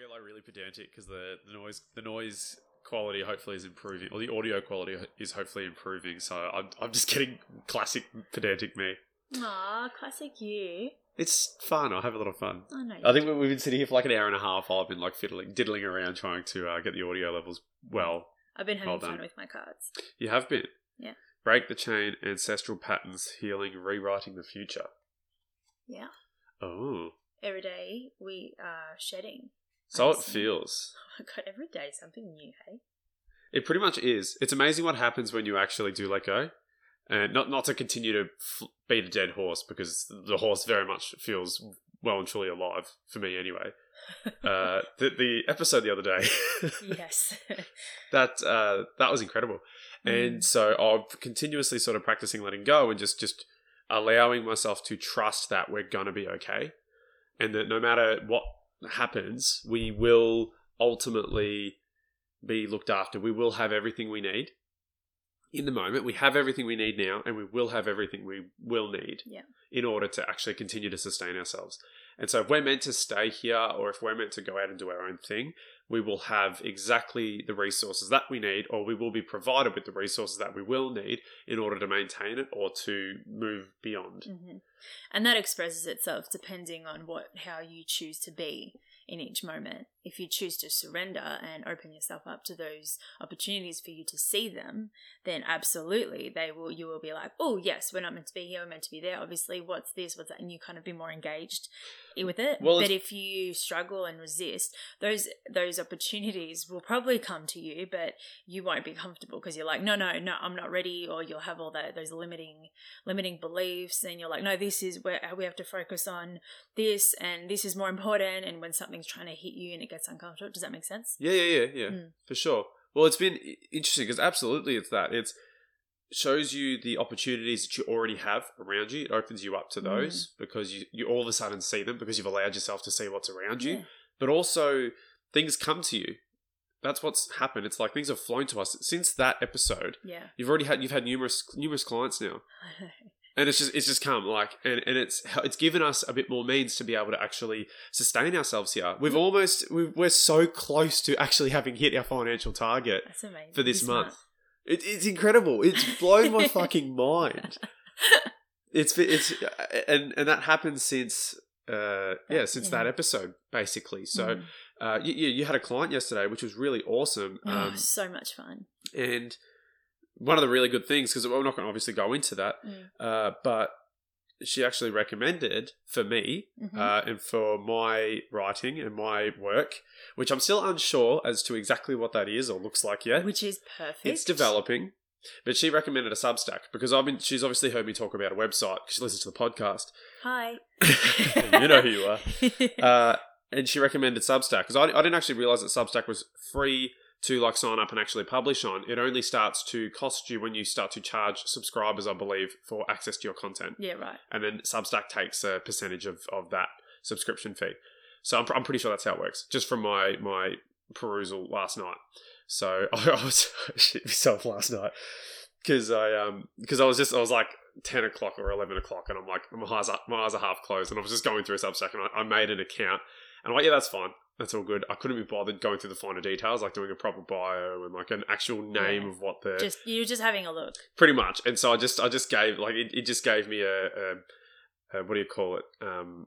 get like really pedantic because the, the noise the noise quality hopefully is improving, or the audio quality is hopefully improving. So I'm I'm just getting classic pedantic me. Ah, classic you. It's fun. I have a lot of fun. I know. I think we- we've been sitting here for like an hour and a half. While I've been like fiddling, diddling around trying to uh, get the audio levels well. I've been having well fun with my cards. You have been. Yeah. Break the chain, ancestral patterns, healing, rewriting the future. Yeah. Oh, Every day we are shedding. So it feels. Oh my god, every day something new, hey? It pretty much is. It's amazing what happens when you actually do let go, and not not to continue to f- beat a dead horse because the horse very much feels well and truly alive for me anyway. Uh, the the episode the other day, yes. that uh, that was incredible, and Mm. so I'm continuously sort of practicing letting go and just just allowing myself to trust that we're gonna be okay, and that no matter what happens, we will ultimately be looked after. We will have everything we need. In the moment, we have everything we need now, and we will have everything we will need Yeah. in order to actually continue to sustain ourselves. And so, if we're meant to stay here, or if we're meant to go out and do our own thing, we will have exactly the resources that we need, or we will be provided with the resources that we will need in order to maintain it or to move beyond. hmm And that expresses itself depending on what how you choose to be in each moment. If you choose to surrender and open yourself up to those opportunities for you to see them, then absolutely they will you will be like, oh yes, we're not meant to be here, we're meant to be there. Obviously, what's this, what's that, and you kind of be more engaged with it. Well, but if you struggle and resist, those those opportunities will probably come to you, but you won't be comfortable because you're like, no, no, no, I'm not ready, or you'll have all that those limiting limiting beliefs and you're like no this is where we have to focus on this and this is more important and when something's trying to hit you and it gets uncomfortable does that make sense Yeah, yeah, yeah, yeah, Mm. for sure. Well, it's been interesting because absolutely it's that. It's shows you the opportunities that you already have around you. It opens you up to those because you, you all of a sudden see them because you've allowed yourself to see what's around you. Yeah. But also things come to you. That's what's happened. It's like things have flown to us since that episode. yeah You've already had you've had numerous numerous clients now. and it's just it's just come like and, and it's it's given us a bit more means to be able to actually sustain ourselves here. We've almost we've, we're so close to actually having hit our financial target for this You're month. it, it's incredible. It's blown my fucking mind. It's it's and and that happened since uh yeah since that episode basically. So Mm. uh you, you you had a client yesterday which was really awesome. Oh, um so much fun. and one of the really good things because we're not going to obviously go into that Mm. uh, but she actually recommended for me Mhm. uh, and for my writing and my work, which I'm still unsure as to exactly what that is or looks like yet. which is perfect It's developing, but she recommended a Substack because I've been. She's obviously heard me talk about a website because she listens to the podcast. hi you know who you are. Uh, and she recommended Substack because I, I didn't actually realize that Substack was free to like sign up and actually publish on. It only starts to cost you when you start to charge subscribers, I believe, for access to your content yeah right and then Substack takes a percentage of, of that subscription fee. So I'm, I'm pretty sure that's how it works, just from my my perusal last night. So I was shit myself last night because I um because I was just I was like ten o'clock or eleven o'clock, and I'm like my eyes are, my eyes are half closed, and I was just going through a Substack, and I, I made an account, and I'm like, yeah, that's fine. That's all good. I couldn't be bothered going through the finer details, like doing a proper bio and like an actual name Yeah. of what the just you're just having a look pretty much and so i just i just gave like it, it just gave me a, a, a what do you call it um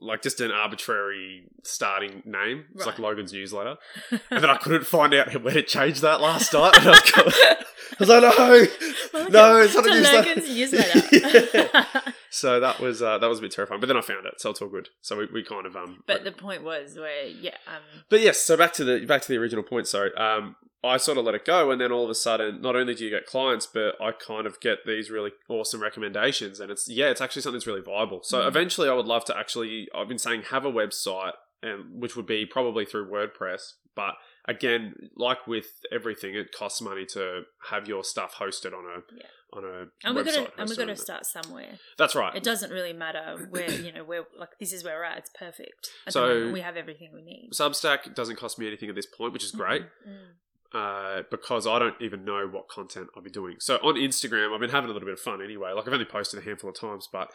like just an arbitrary starting name. It's like logan's newsletter. And then i couldn't find out where to change that last night and I, was going, I was like no Welcome no it's not a to Logan's newsletter. Yeah. so that was uh, that was a bit terrifying. But then i found it so it's all good. So we, we kind of um but the point was where yeah um but yes, so back to the back to the original point. Sorry, um, I sort of let it go, and then all of a sudden, not only do you get clients, but I kind of get these really awesome recommendations, and it's yeah, it's actually something that's really viable. So Mm. eventually, I would love to actually. I've been saying have a website, and which would be probably through WordPress, but again, like with everything, it costs money to have your stuff hosted on a Yeah. on a and we're website. gonna and we're hosted gonna start somewhere That's right. it doesn't really matter where you know where like this is where we're at it's perfect at So- moment we have everything we need Substack doesn't cost me anything at this point, which is great. Mm. Uh, because I don't even know what content I'll be doing. So on Instagram, I've been having a little bit of fun anyway. Like I've only posted a handful of times, but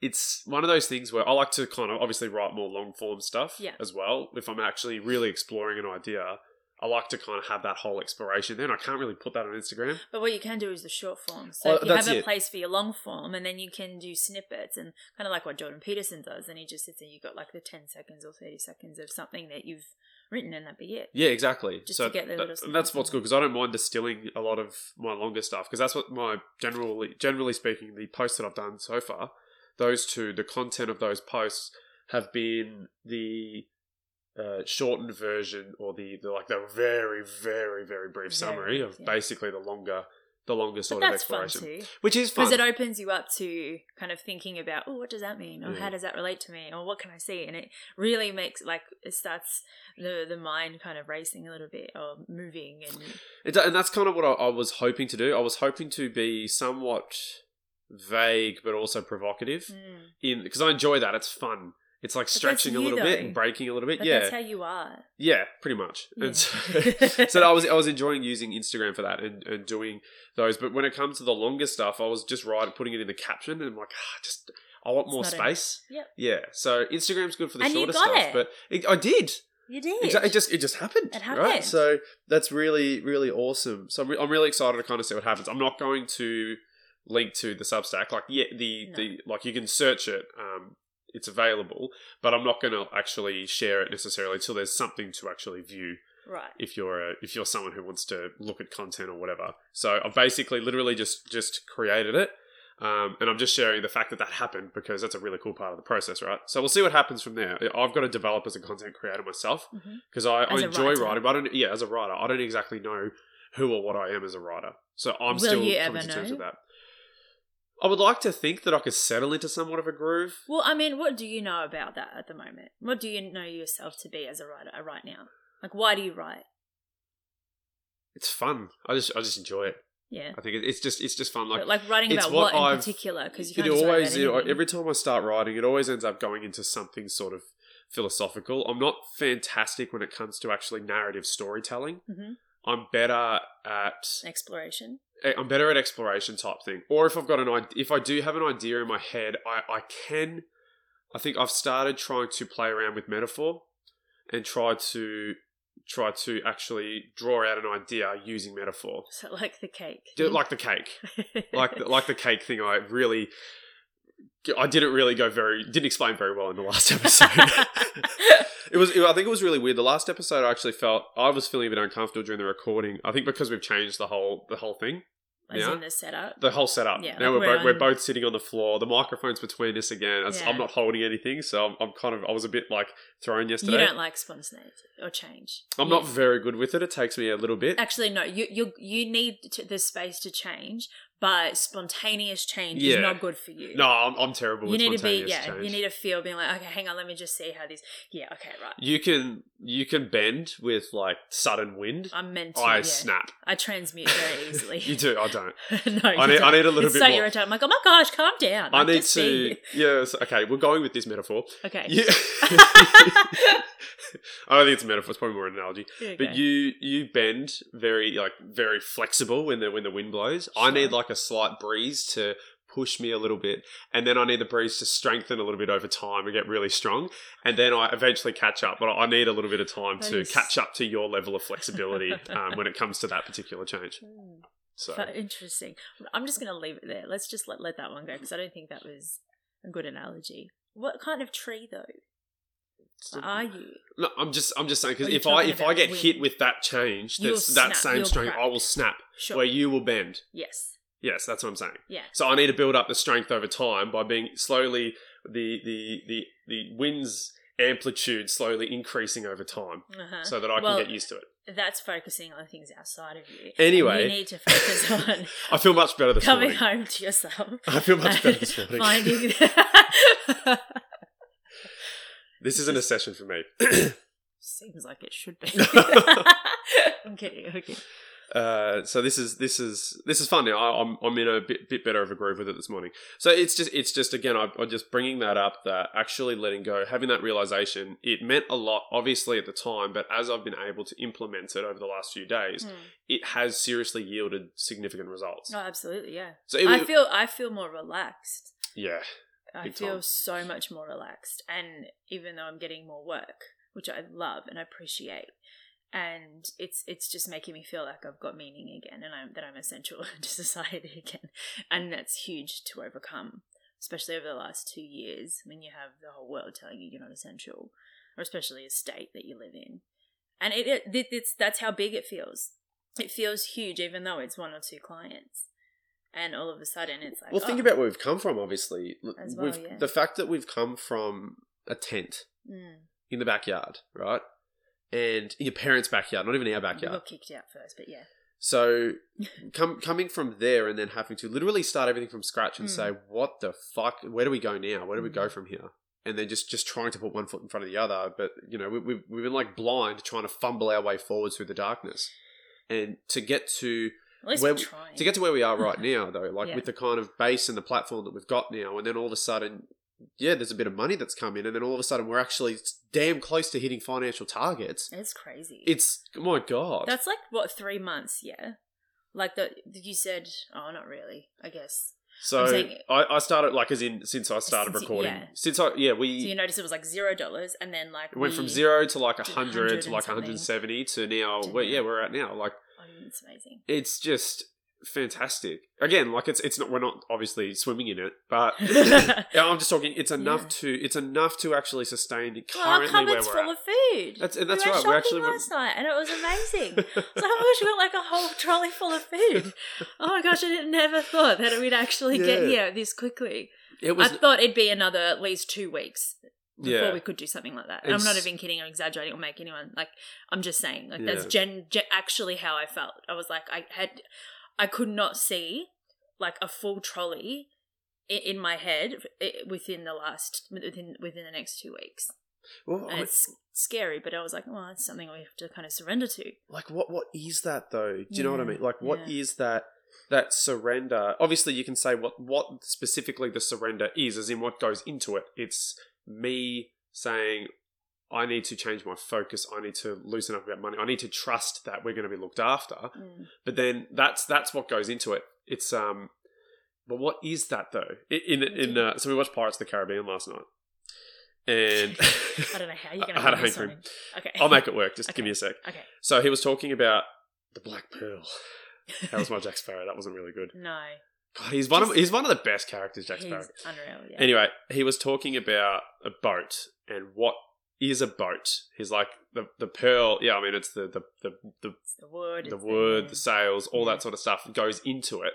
it's one of those things where I like to kind of obviously write more long form stuff Yeah. as well. If I'm actually really exploring an idea, I like to kind of have that whole exploration. Then I can't really put that on Instagram. But what you can do is the short form. So Oh, if you have a it. place for your long form, and then you can do snippets, and kind of like what Jordan Peterson does, and he just sits there. You got like the ten seconds or thirty seconds of something that you've written, and that'd be it. Yeah, exactly. Just so to get the that- that's what's good because I don't mind distilling a lot of my longer stuff because that's what my generally generally speaking the posts that I've done so far, those two, the content of those posts have been the uh, shortened version or the, the like the very very very brief Very summary of yeah. basically the longer the longer But sort of exploration, which is fun. Because it opens you up to kind of thinking about, oh, what does that mean? Or Yeah. how does that relate to me? Or what can I see? And it really makes, like, it starts the, the mind kind of racing a little bit or moving. And It, and that's kind of what I, I was hoping to do. I was hoping to be somewhat vague but also provocative Mm. in because I enjoy that. It's fun. It's like stretching a little bit and breaking a little bit. But yeah, that's how you are. yeah, pretty much. Yeah. And so, so I was I was enjoying using Instagram for that and, and doing those. But when it comes to the longer stuff, I was just writing, putting it in the caption, and I'm like, ah, just I want It's more space. Yep. Yeah. So Instagram's good for the And you shorter got stuff, it. but it, I did. You did. It just it just happened. It Right. happened. So that's really really awesome. So I'm, re- I'm really excited to kind of see what happens. I'm not going to link to the Substack. Like yeah, the No. the like you can search it. Um, it's available, but I'm not going to actually share it necessarily until there's something to actually view. Right. If you're a, if you're someone who wants to look at content or whatever, so I've basically literally just just created it. Um, and I'm just sharing the fact that that happened because that's a really cool part of the process, right? So we'll see what happens from there. I've got to develop as a content creator myself because I, I enjoy writer. writing, but I don't. Yeah, as a writer, I don't exactly know who or what I am as a writer. So I'm Will still coming to terms know? with that. I would like to think that I could settle into somewhat of a groove. Well, I mean, what do you know about that at the moment? What do you know yourself to be as a writer uh, right now? Like, why do you write? It's fun. I just I just enjoy it. Yeah. I think it, it's just it's just fun. Like Like, like writing about what what, in I've- particular? Because you it can't write always about you know, every time I start writing, it always ends up going into something sort of philosophical. I'm not fantastic when it comes to actually narrative storytelling. Mhm. I'm better at exploration. I'm better at exploration type thing. Or if I've got an idea, if I do have an idea in my head, I, I can. I think I've started trying to play around with metaphor and try to try to actually draw out an idea using metaphor, So, like the cake. Do- like the cake, like the, like the cake thing. I really, I didn't really go very, didn't explain very well in the last episode. It was. I think it was really weird. The last episode, I actually felt I was feeling a bit uncomfortable during the recording. I think because we've changed the whole the whole thing, As Yeah. in the setup. the whole setup. Yeah, now like we're we're both, we're both sitting on the floor. The microphone's between us again. Yeah. I'm not holding anything, so I'm, I'm kind of. I was a bit like thrown yesterday. You don't like spontaneity or change. I'm You- not very good with it. It takes me a little bit. Actually, no. You you you need to, the space to change, but spontaneous change Yeah. is not good for you. No, I'm, I'm terrible. you with need to be yeah. change. You need to feel being like okay, hang on, let me just see how this. Yeah, okay, right. You can you can bend with like sudden wind. I'm meant to. I yeah. snap. I transmute very easily. You do. I don't. no, I need- I don't. need a little it's bit so more. irritating. I'm like, oh my gosh, calm down. I Like, need to. Yes. Okay. We're going with this metaphor. Okay. You, I don't think it's a metaphor. It's probably more an analogy. Okay. But you you bend very like very flexible when the when the wind blows. I need Sure. Like a slight breeze to push me a little bit, and then I need the breeze to strengthen a little bit over time and get really strong, and then I eventually catch up. But I need a little bit of time That to is- catch up to your level of flexibility um, when it comes to that particular change. So interesting. I'm just going to leave it there. Let's just let, let that one go because I don't think that was a good analogy. What kind of tree though are you? no, I'm just I'm just saying because if I if I get wind? hit with that change, that snap, same strength, crack. I will snap. Sure. Where you will bend. yes. Yes, that's what I'm saying. Yeah. So I need to build up the strength over time by being slowly the the the the wind's amplitude slowly increasing over time, Uh-huh. so that I can Well, get used to it. That's focusing on things outside of you. Anyway. you need to focus on I feel much better this coming morning. home to yourself. I feel much better this morning. Finding. This isn't a session for me. Seems like it should be. I'm kidding. Okay. Uh, so this is this is this is fun now. I, I'm I'm in a bit bit better of a groove with it this morning. So it's just it's just again I, I'm just bringing that up that actually letting go, having that realization, it meant a lot obviously at the time, but as I've been able to implement it over the last few days, Hmm. it has seriously yielded significant results. Oh, absolutely. Yeah. So it, I feel I feel more relaxed. yeah, I feel time. so much more relaxed. And even though I'm getting more work, which I love and appreciate, and it's it's just making me feel like I've got meaning again, and I'm that I'm essential to society again, and that's huge to overcome, especially over the last two years when you have the whole world telling you you're not essential, or especially a state that you live in, and it, it, it it's that's how big it feels. It feels huge, even though it's one or two clients, and all of a sudden it's like Well, think oh, about where we've come from. Obviously, well, yeah. the fact that we've come from a tent mm, in the backyard, right, and your parents' backyard, not even our we backyard. got kicked out first, but yeah. So, com- coming from there and then having to literally start everything from scratch and Mm. say, "What the fuck? Where do we go now? Where do we go Mm. from here?" And then just just trying to put one foot in front of the other, but you know, we, we've we've been like blind, trying to fumble our way forward through the darkness, and to get to Where- to get to where we are right now, though, like Yeah. with the kind of base and the platform that we've got now, and then all of a sudden, yeah, there's a bit of money that's come in, and then all of a sudden we're actually damn close to hitting financial targets. it's crazy. It's oh my god, That's like what three months, yeah. Like the you said. Oh, not really. I guess. so saying- I, I started like as in since I started Since recording, yeah. since I yeah we So you notice it was like zero dollars, and then like it went from zero to like a hundred to like 170 to now. To Where, yeah, we're at now. Like Oh, it's amazing. it's just fantastic. Again, like it's it's not we're not obviously swimming in it, but yeah, I'm just talking. It's enough Yeah. to it's enough to actually sustain it Well, our currently where cupboard's we're full at. of food. That's- we that's went right, we're shopping actually- last night, and it was amazing. so I wish we got like a whole trolley full of food. Oh my gosh, I didn't- never thought that we'd actually get here this quickly. It was I thought it'd be another at least two weeks before yeah. we could do something like that. And I'm not even kidding or exaggerating or make anyone like. I'm just saying like that's gen, gen actually how I felt. I was like I had, I could not see like a full trolley i- in my head within the last within within the next two weeks. Well, it's scary, but I was like, well, it's something we have to kind of surrender to. like what what is that though? Do you know what I mean? Like what is yeah. that? That surrender. Obviously, you can say what what specifically the surrender is, as in what goes into it. It's me saying. I need to change my focus. I need to loosen up about money. I need to trust that we're going to be looked after. Mm. But then that's that's what goes into it. It's um, but what is that though? I- In in uh, so we watched Pirates of the Caribbean last night, and I don't know how you're going I to had a bring this hankering. on. Okay, I'll make it work. Just give me a sec. Okay, So he was talking about the Black Pearl. That was my Jack Sparrow. That wasn't really good. no, God, he's one of he's one of the best characters, Jack Sparrow. unreal. Yeah. Anyway, he was talking about a boat and what is a boat. He's like the the pearl. Yeah, I mean it's the the the the, the wood, the wood, the sails, all Yeah. that sort of stuff goes into it.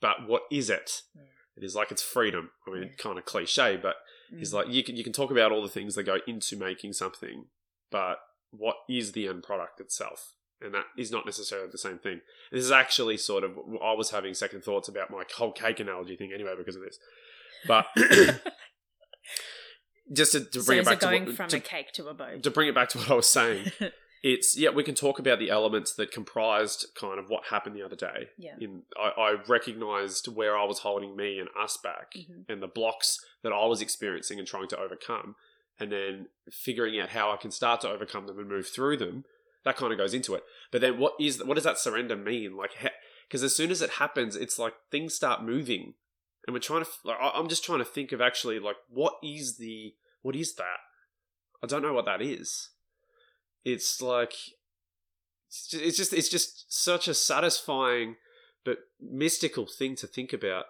But what is it? Yeah. It is like it's freedom. I mean, Yeah. kind of cliche, but he's Mm. like you can you can talk about all the things that go into making something, but what is the end product itself? And that is not necessarily the same thing. This is actually sort of I was having second thoughts about my whole cake analogy thing anyway because of this. But just to, to so bring it back it going to, what, from to, a cake to a boat? to bring it back to what I was saying, it's yeah we can talk about the elements that comprised kind of what happened the other day. Yeah. In I, I recognized where I was holding me and us back, Mhm. and the blocks that I was experiencing and trying to overcome, and then figuring out how I can start to overcome them and move through them. That kind of goes into it. But then, what is what does that surrender mean? Like, because as soon as it happens, it's like things start moving, and we're trying to. Like, I'm just trying to think of actually like what is the what is that? I don't know what that is. It's like it's it's just it's just such a satisfying but mystical thing to think about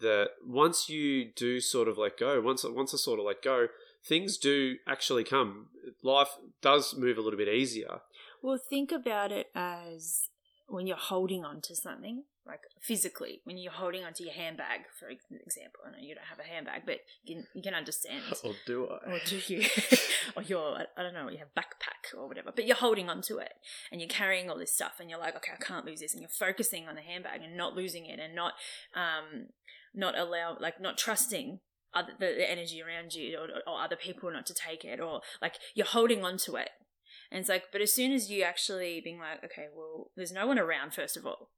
that once you do sort of let go once once I sort of let go things do actually come life does move a little bit easier Well, think about it as when you're holding on to something, like physically, when you're holding onto your handbag, for example. I know you don't have a handbag, but you can, you can understand. or do I. or do you? or your, I- I don't know, you have backpack or whatever, but you're holding onto it and you're carrying all this stuff and you're like, okay, I can't lose this. And you're focusing on the handbag and not losing it and not, um, not allow, like, not trusting other, the, the energy around you or, or other people not to take it or like you're holding onto it. And it's like, but as soon as you actually being like, okay, well, there's no one around, first of all.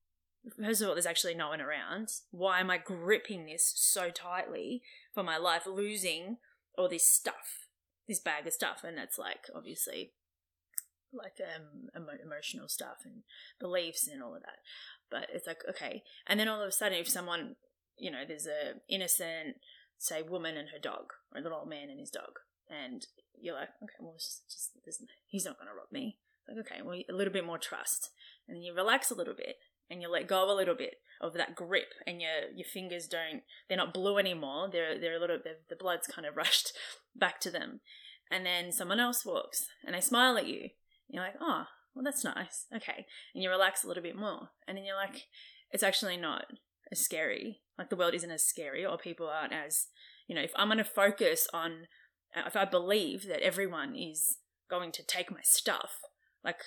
First of all, there's actually no one around. Why am I gripping this so tightly for my life, losing all this stuff, this bag of stuff? And that's like, obviously, like um, emo- emotional stuff and beliefs and all of that. But it's like, okay. And then all of a sudden, if someone, you know, there's a innocent say woman and her dog, or a little old man and his dog, and you're like, okay, well, just, just he's not going to rob me. Like, okay, well, a little bit more trust, and then you relax a little bit, and you let go a little bit of that grip, and your your fingers don't, they're not blue anymore. They're they're a little, the blood's kind of rushed back to them, and then someone else walks, and they smile at you. You're like, oh, well, that's nice. Okay, and you relax a little bit more, and then you're like, it's actually not as scary. Like the world isn't as scary, or people aren't as, you know, if I'm going to focus on, uh, if I believe that everyone is going to take my stuff, like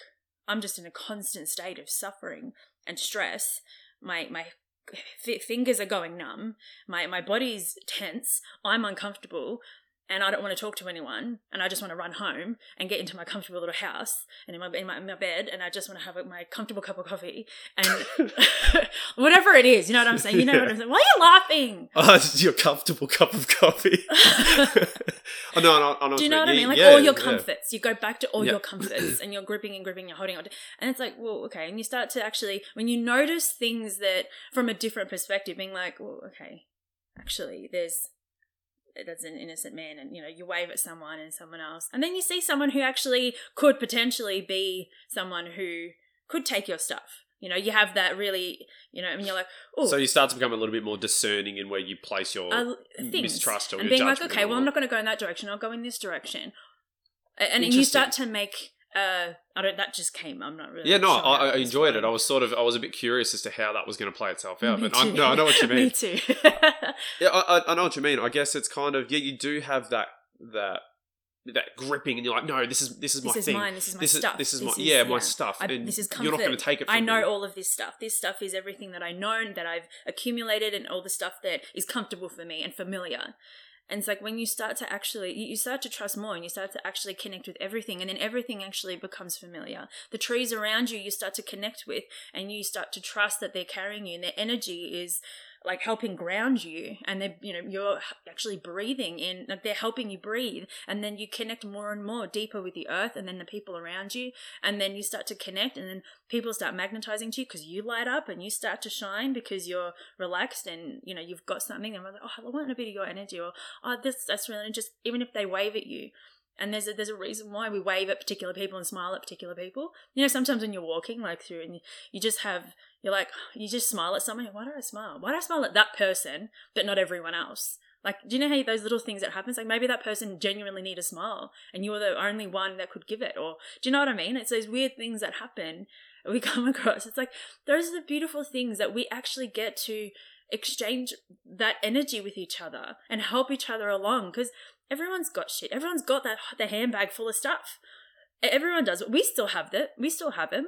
I'm just in a constant state of suffering and stress. My my f- fingers are going numb. My my body's tense. I'm uncomfortable and I don't want to talk to anyone, and I just want to run home and get into my comfortable little house and in my in my, in my bed, and I just want to have my comfortable cup of coffee and whatever it is. You know what I'm saying? You know yeah. what I'm saying? Why are you laughing? Oh, it's your comfortable cup of coffee. Oh, no, no, I know Do you know what I mean? Like yeah, all your comforts. Yeah. You go back to all your comforts, and you're gripping and gripping, you're holding on, to, and it's like, well, okay, and you start to actually when you notice things that from a different perspective, being like, well, okay, actually, there's that's an innocent man and you know you wave at someone and someone else and then you see someone who actually could potentially be someone who could take your stuff you know you have that really you know and you're like oh so you start to become a little bit more discerning in where you place your uh, mistrust or and being like okay well i'm not going to go in that direction i'll go in this direction and, and you start to make uh, I don't. That just came. I'm not really. Yeah, no, I, I enjoyed it. I was sort of. I was a bit curious as to how that was going to play itself out. Me but I, no, I know what you mean. Me too. yeah, I, I know what you mean. I guess it's kind of yeah. You do have that that that gripping, and you're like, no, this is this is my this thing. Is mine, this is my this stuff. Is, this is this my is, yeah, my stuff. I, this is comfort. You're not going to take it. I know me. all of this stuff. This stuff is everything that I know, and that I've accumulated, and all the stuff that is comfortable for me and familiar. And it's like when you start to actually, you start to trust more and you start to actually connect with everything, and then everything actually becomes familiar. The trees around you, you start to connect with, and you start to trust that they're carrying you, and their energy is like helping ground you and they you know you're actually breathing in like they're helping you breathe and then you connect more and more deeper with the earth and then the people around you and then you start to connect and then people start magnetizing to you because you light up and you start to shine because you're relaxed and you know you've got something and like oh I want a bit of your energy or oh this that's really just even if they wave at you and there's a, there's a reason why we wave at particular people and smile at particular people. You know, sometimes when you're walking like through and you, you just have you're like, you just smile at someone. Why do I smile? Why do I smile at that person, but not everyone else? Like, do you know how those little things that happens? Like maybe that person genuinely need a smile, and you're the only one that could give it. Or do you know what I mean? It's those weird things that happen we come across. It's like those are the beautiful things that we actually get to exchange that energy with each other and help each other along because everyone's got shit. Everyone's got that the handbag full of stuff. Everyone does. We still have that. We still have them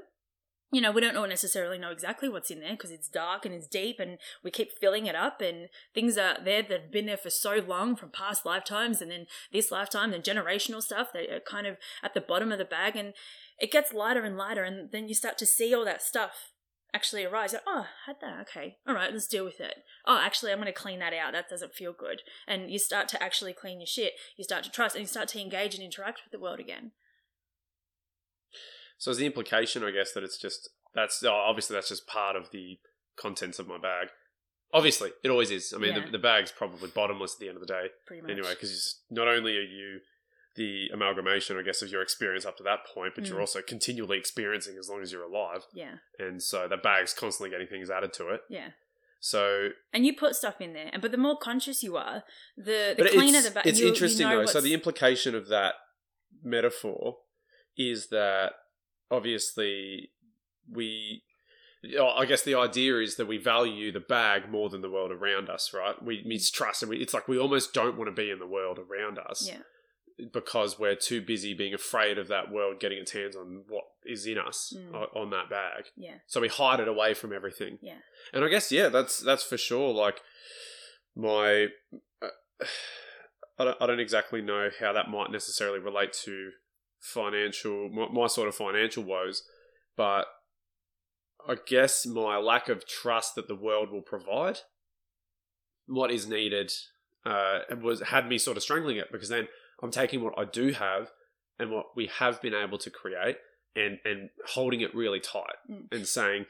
you know, we don't necessarily know exactly what's in there because it's dark and it's deep and we keep filling it up and things are there that have been there for so long from past lifetimes and then this lifetime and generational stuff that are kind of at the bottom of the bag and it gets lighter and lighter and then you start to see all that stuff actually arise. Like, oh, had that. Okay. All right, let's deal with it. Oh, actually, I'm going to clean that out. That doesn't feel good. And you start to actually clean your shit. You start to trust and you start to engage and interact with the world again. So is the implication, I guess, that it's just that's oh, obviously that's just part of the contents of my bag. Obviously, it always is. I mean, yeah. the, the, bag's probably bottomless at the end of the day. Pretty much. Anyway, because not only are you the amalgamation, I guess, of your experience up to that point, but mm. you're also continually experiencing as long as you're alive. Yeah. And so that bag's constantly getting things added to it. Yeah. So and you put stuff in there, and but the more conscious you are, the the cleaner the bag. It's you, interesting you know though. So the implication of that metaphor is that obviously we I guess the idea is that we value the bag more than the world around us, right? We mistrust, and we, it's like we almost don't want to be in the world around us, yeah. Because we're too busy being afraid of that world getting its hands on what is in us mm. on that bag. Yeah. So we hide it away from everything. Yeah. And I guess yeah, that's that's for sure. Like my, uh, I don't I don't exactly know how that might necessarily relate to financial my, my sort of financial woes, but I guess my lack of trust that the world will provide what is needed uh, was had me sort of strangling it because then I'm taking what I do have and what we have been able to create and and holding it really tight mm. and saying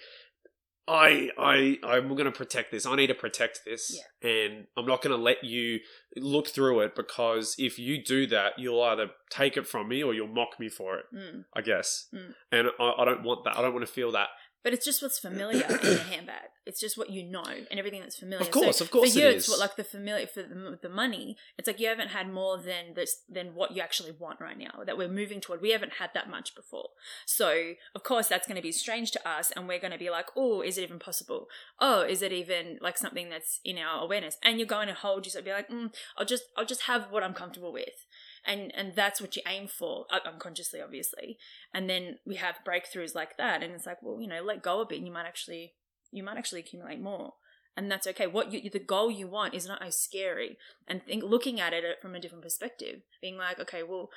I I I'm going to protect this. I need to protect this, and I'm not going to let you look through it because if you do that, you'll either take it from me or you'll mock me for it. Mm. I guess, Mm. and I, I don't want that. I don't want to feel that. But it's just what's familiar in the handbag. It's just what you know and everything that's familiar. Of course, so of course For you, it it's what like the familiar for the, the money. It's like you haven't had more than this than what you actually want right now. That we're moving toward. We haven't had that much before. So of course that's going to be strange to us, and we're going to be like, oh, is it even possible? Oh, is it even like something that's in our awareness? And you're going to hold yourself, be like, mm, I'll just I'll just have what I'm comfortable with. And, and that's what you aim for uh, unconsciously obviously and then we have breakthroughs like that and it's like well you know let go a bit and you might actually you might actually accumulate more and that's okay what you the goal you want is not as scary and think looking at it from a different perspective being like okay well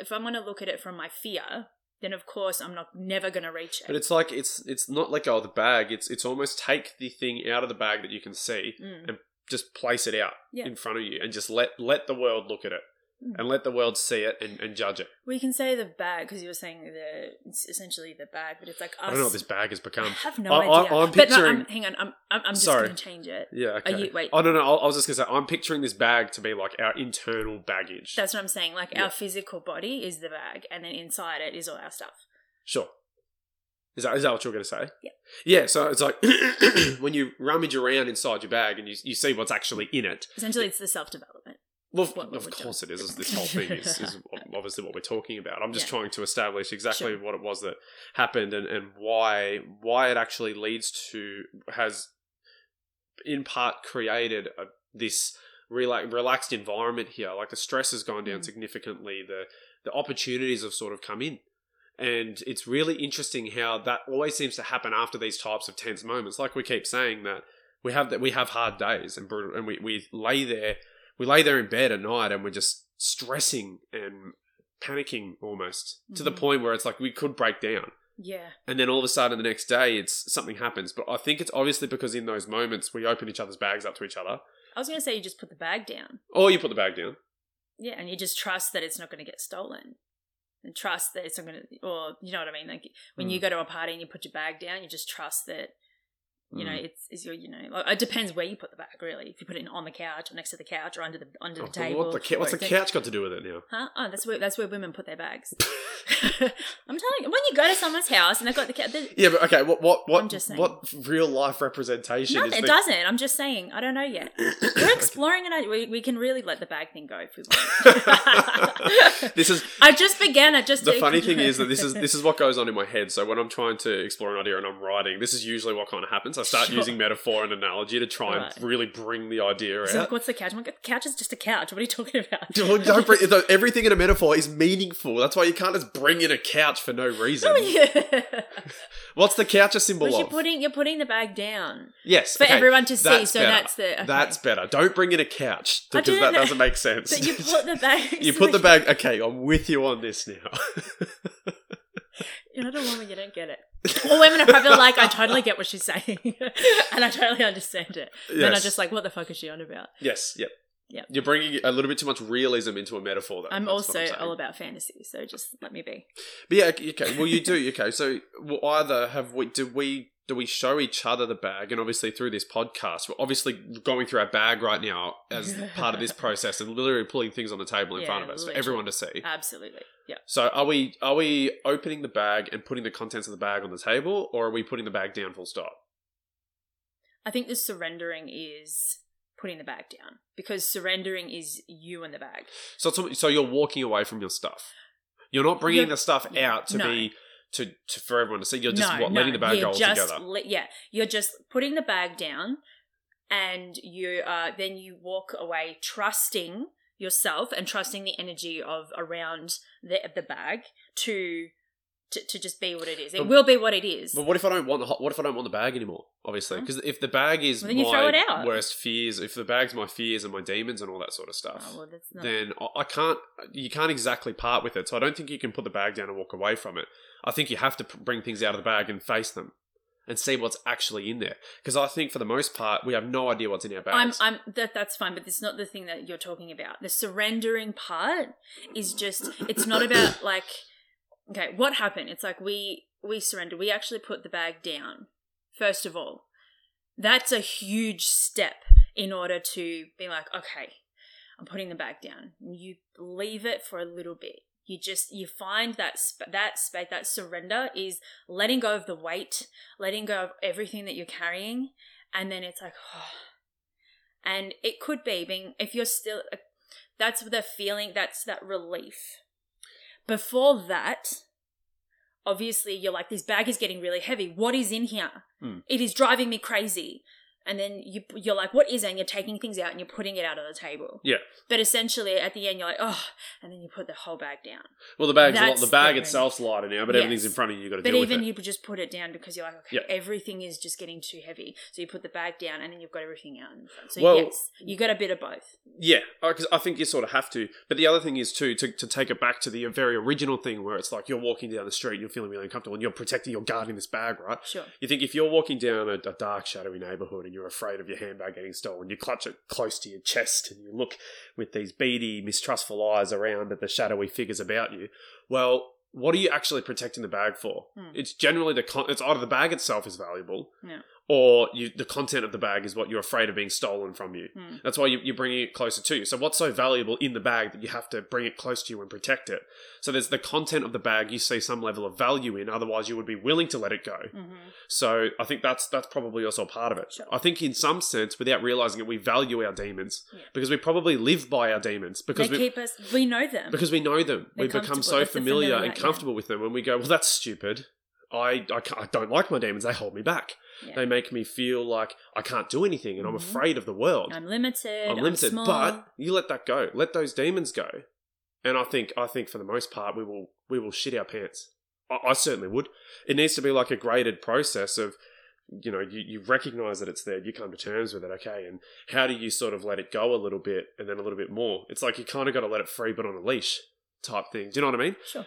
if i'm going to look at it from my fear then of course i'm not never going to reach it But it's like it's it's not let go of the bag. It's it's almost take the thing out of the bag that you can see, Mm. just place it out Yeah. in front of you, and just let let the world look at it. And let the world see it and, and judge it. we can say the bag because you were saying the it's essentially the bag but it's like us. I don't know what this bag has become. I have no I- I- idea I'm but no, picturing- I'm, hang on i'm, I'm, I'm just going to change it Yeah. Okay. you- wait. Oh no no. I I was just gonna say I'm picturing this bag to be like our internal baggage. that's what i'm saying like Yeah. our physical body is the bag and then inside it is all our stuff Sure. Is that is that what you're going to say? Yeah. Yeah. So it's like when you rummage around inside your bag and you you see what's actually in it. essentially it's the self-development Well, of, What- what of we're course it is. This whole thing is, is obviously what we're talking about. I'm just Yeah. trying to establish exactly Sure. what it was that happened and, and why why it actually leads to has in part created a, this rela- relaxed environment here. Like the stress has gone down Mm. significantly. The the opportunities have sort of come in. And it's really interesting how that always seems to happen after these types of tense moments. Like we keep saying that we have that we have hard days and brutal, and we, we lay there we lay there in bed at night and we're just stressing and panicking almost to the Mhm. point where it's like we could break down. yeah And then all of a sudden the next day it's something happens. But I think it's obviously because in those moments we open each other's bags up to each other. i was going to say you just put the bag down Or you put the bag down. Yeah, and you just trust that it's not going to get stolen. And trust that it's not going to, or you know what I mean? Like when you go to a party and you put your bag down, you just trust that, you know, Mm. it's is your, you know, it depends where you put the bag, really. If you put it on the couch or next to the couch or under the under Oh, the but table. what the ca- what's the couch got to do with it now? Huh? Oh, that's where that's where women put their bags. I'm telling you, when you go to someone's house and they've got the couch, Yeah, but okay, what what what I'm just saying. what real life representation no, is it the- doesn't. I'm just saying. I don't know yet. We're exploring it. We, we can really let the bag thing go if we want. this is I just began it. Just the funny thing is that this is this is what goes on in my head. So when I'm trying to explore an idea and I'm writing, this is usually what kind of happens. I start Sure. using metaphor and analogy to try Right. and really bring the idea So out. like, what's the couch? I'm like, couch is just a couch. What are you talking about? Don't bring, everything in a metaphor is meaningful. That's why you can't just bring in a couch for no reason. yeah. What's the couch a symbol But you're of? putting you're putting the bag down yes, for okay, everyone to see. that's So better. that's the okay. That's better. Don't bring in a couch because that didn't- doesn't make sense. But you put the bag. You put the bag. Okay, I'm with you on this now. You're not a woman. You don't get it. All women are probably like, I totally get what she's saying, and I totally understand it. Then I'm just like, what the fuck is she on about? yes, yep. Yep. You're bringing a little bit too much realism into a metaphor. Though. I'm That's also saying. all about fantasy, so just let me be. But yeah, okay. okay, Well, you do. Okay, so well, either have we do we do we show each other the bag, and obviously through this podcast, we're obviously going through our bag right now as part of this process, and literally pulling things on the table in Yeah, front of us for everyone to see. Absolutely. Yeah. So are we are we opening the bag and putting the contents of the bag on the table, or are we putting the bag down full stop? I think the surrendering is putting the bag down because surrendering is you and the bag. So so you're walking away from your stuff. You're not bringing You're- the stuff out to no. be to, to for everyone to see. You're just no, what, no, letting the bag go just altogether. yeah, you're just putting the bag down, and you uh, then you walk away trusting yourself and trusting the energy of around the the bag to to, to just be what it is. It But- will be what it is. But what if I don't want the what if I don't want the bag anymore? Obviously, because if the bag is Well, my throw it out. worst fears, if the bag's my fears and my demons and all that sort of stuff, Oh, well, not. then I- I can't. You can't exactly part with it. So I don't think you can put the bag down and walk away from it. I think you have to bring things out of the bag and face them and see what's actually in there. Because I think for the most part, we have no idea what's in our I'm, bags. I'm that that's fine, but it's not the thing that you're talking about. The surrendering part is just it's not about like okay, what happened? It's like we we surrender. We actually put the bag down first of all. That's a huge step in order to be like, okay, I'm putting the bag down. You leave it for a little bit. You just you find that sp- that space that surrender is letting go of the weight, letting go of everything that you're carrying, and then it's like, oh. and it could be being if you're still. That's the feeling. That's that relief. Before that, obviously you're like, this bag is getting really heavy. What is in here? Hmm. It is driving me crazy. And then you you're like, what is it? And you're taking things out and you're putting it out on the table. Yeah. But essentially, at the end, you're like, oh, and then you put the whole bag down. Well, the bag's a lot, the bag itself's lighter now, but Yes. everything's in front of you. You got to But deal even with it. But even you just put it down because you're like, okay, Yeah. everything is just getting too heavy. So you put the bag down and then you've got everything out in front. So Well- yes, you got a bit of both. Yeah, uh, because I think you sort of have to. But the other thing is too to, to take it back to the very original thing where it's like you're walking down the street, and you're feeling really uncomfortable, and you're protecting, you're guarding this bag, right? Sure. You think if you're walking down a, a dark, shadowy neighborhood and you're afraid of your handbag getting stolen, you clutch it close to your chest and you look with these beady, mistrustful eyes around at the shadowy figures about you. Well, what are you actually protecting the bag for? Hmm. It's generally the con- it's either the bag itself is valuable, Yeah. Or you, the content of the bag is what you're afraid of being stolen from you. Hmm. That's why you, you're bringing it closer to you. So, what's so valuable in the bag that you have to bring it close to you and protect it? So, there's the content of the bag you see some level of value in, otherwise, you would be willing to let it go. hmm So, I think that's that's probably also part of it. Sure. I think, in some sense, without realizing it, we value our demons Yeah. because we probably live by our demons because They we. keep us. We know them. because we know them, They're we become so familiar familiar, and yeah. comfortable with them, and we go, "Well, that's stupid. I I, I don't like my demons. They hold me back. Yeah. They make me feel like I can't do anything, and I'm Mhm. afraid of the world. I'm limited. I'm limited, small. but you let that go. Let those demons go, and I think I think for the most part we will we will shit our pants. I, I certainly would. It needs to be like a graded process of, you know, you, you recognize that it's there, you come to terms with it, okay, and how do you sort of let it go a little bit and then a little bit more? It's like you kind of got to let it free but on a leash type thing. Do you know what I mean? Sure.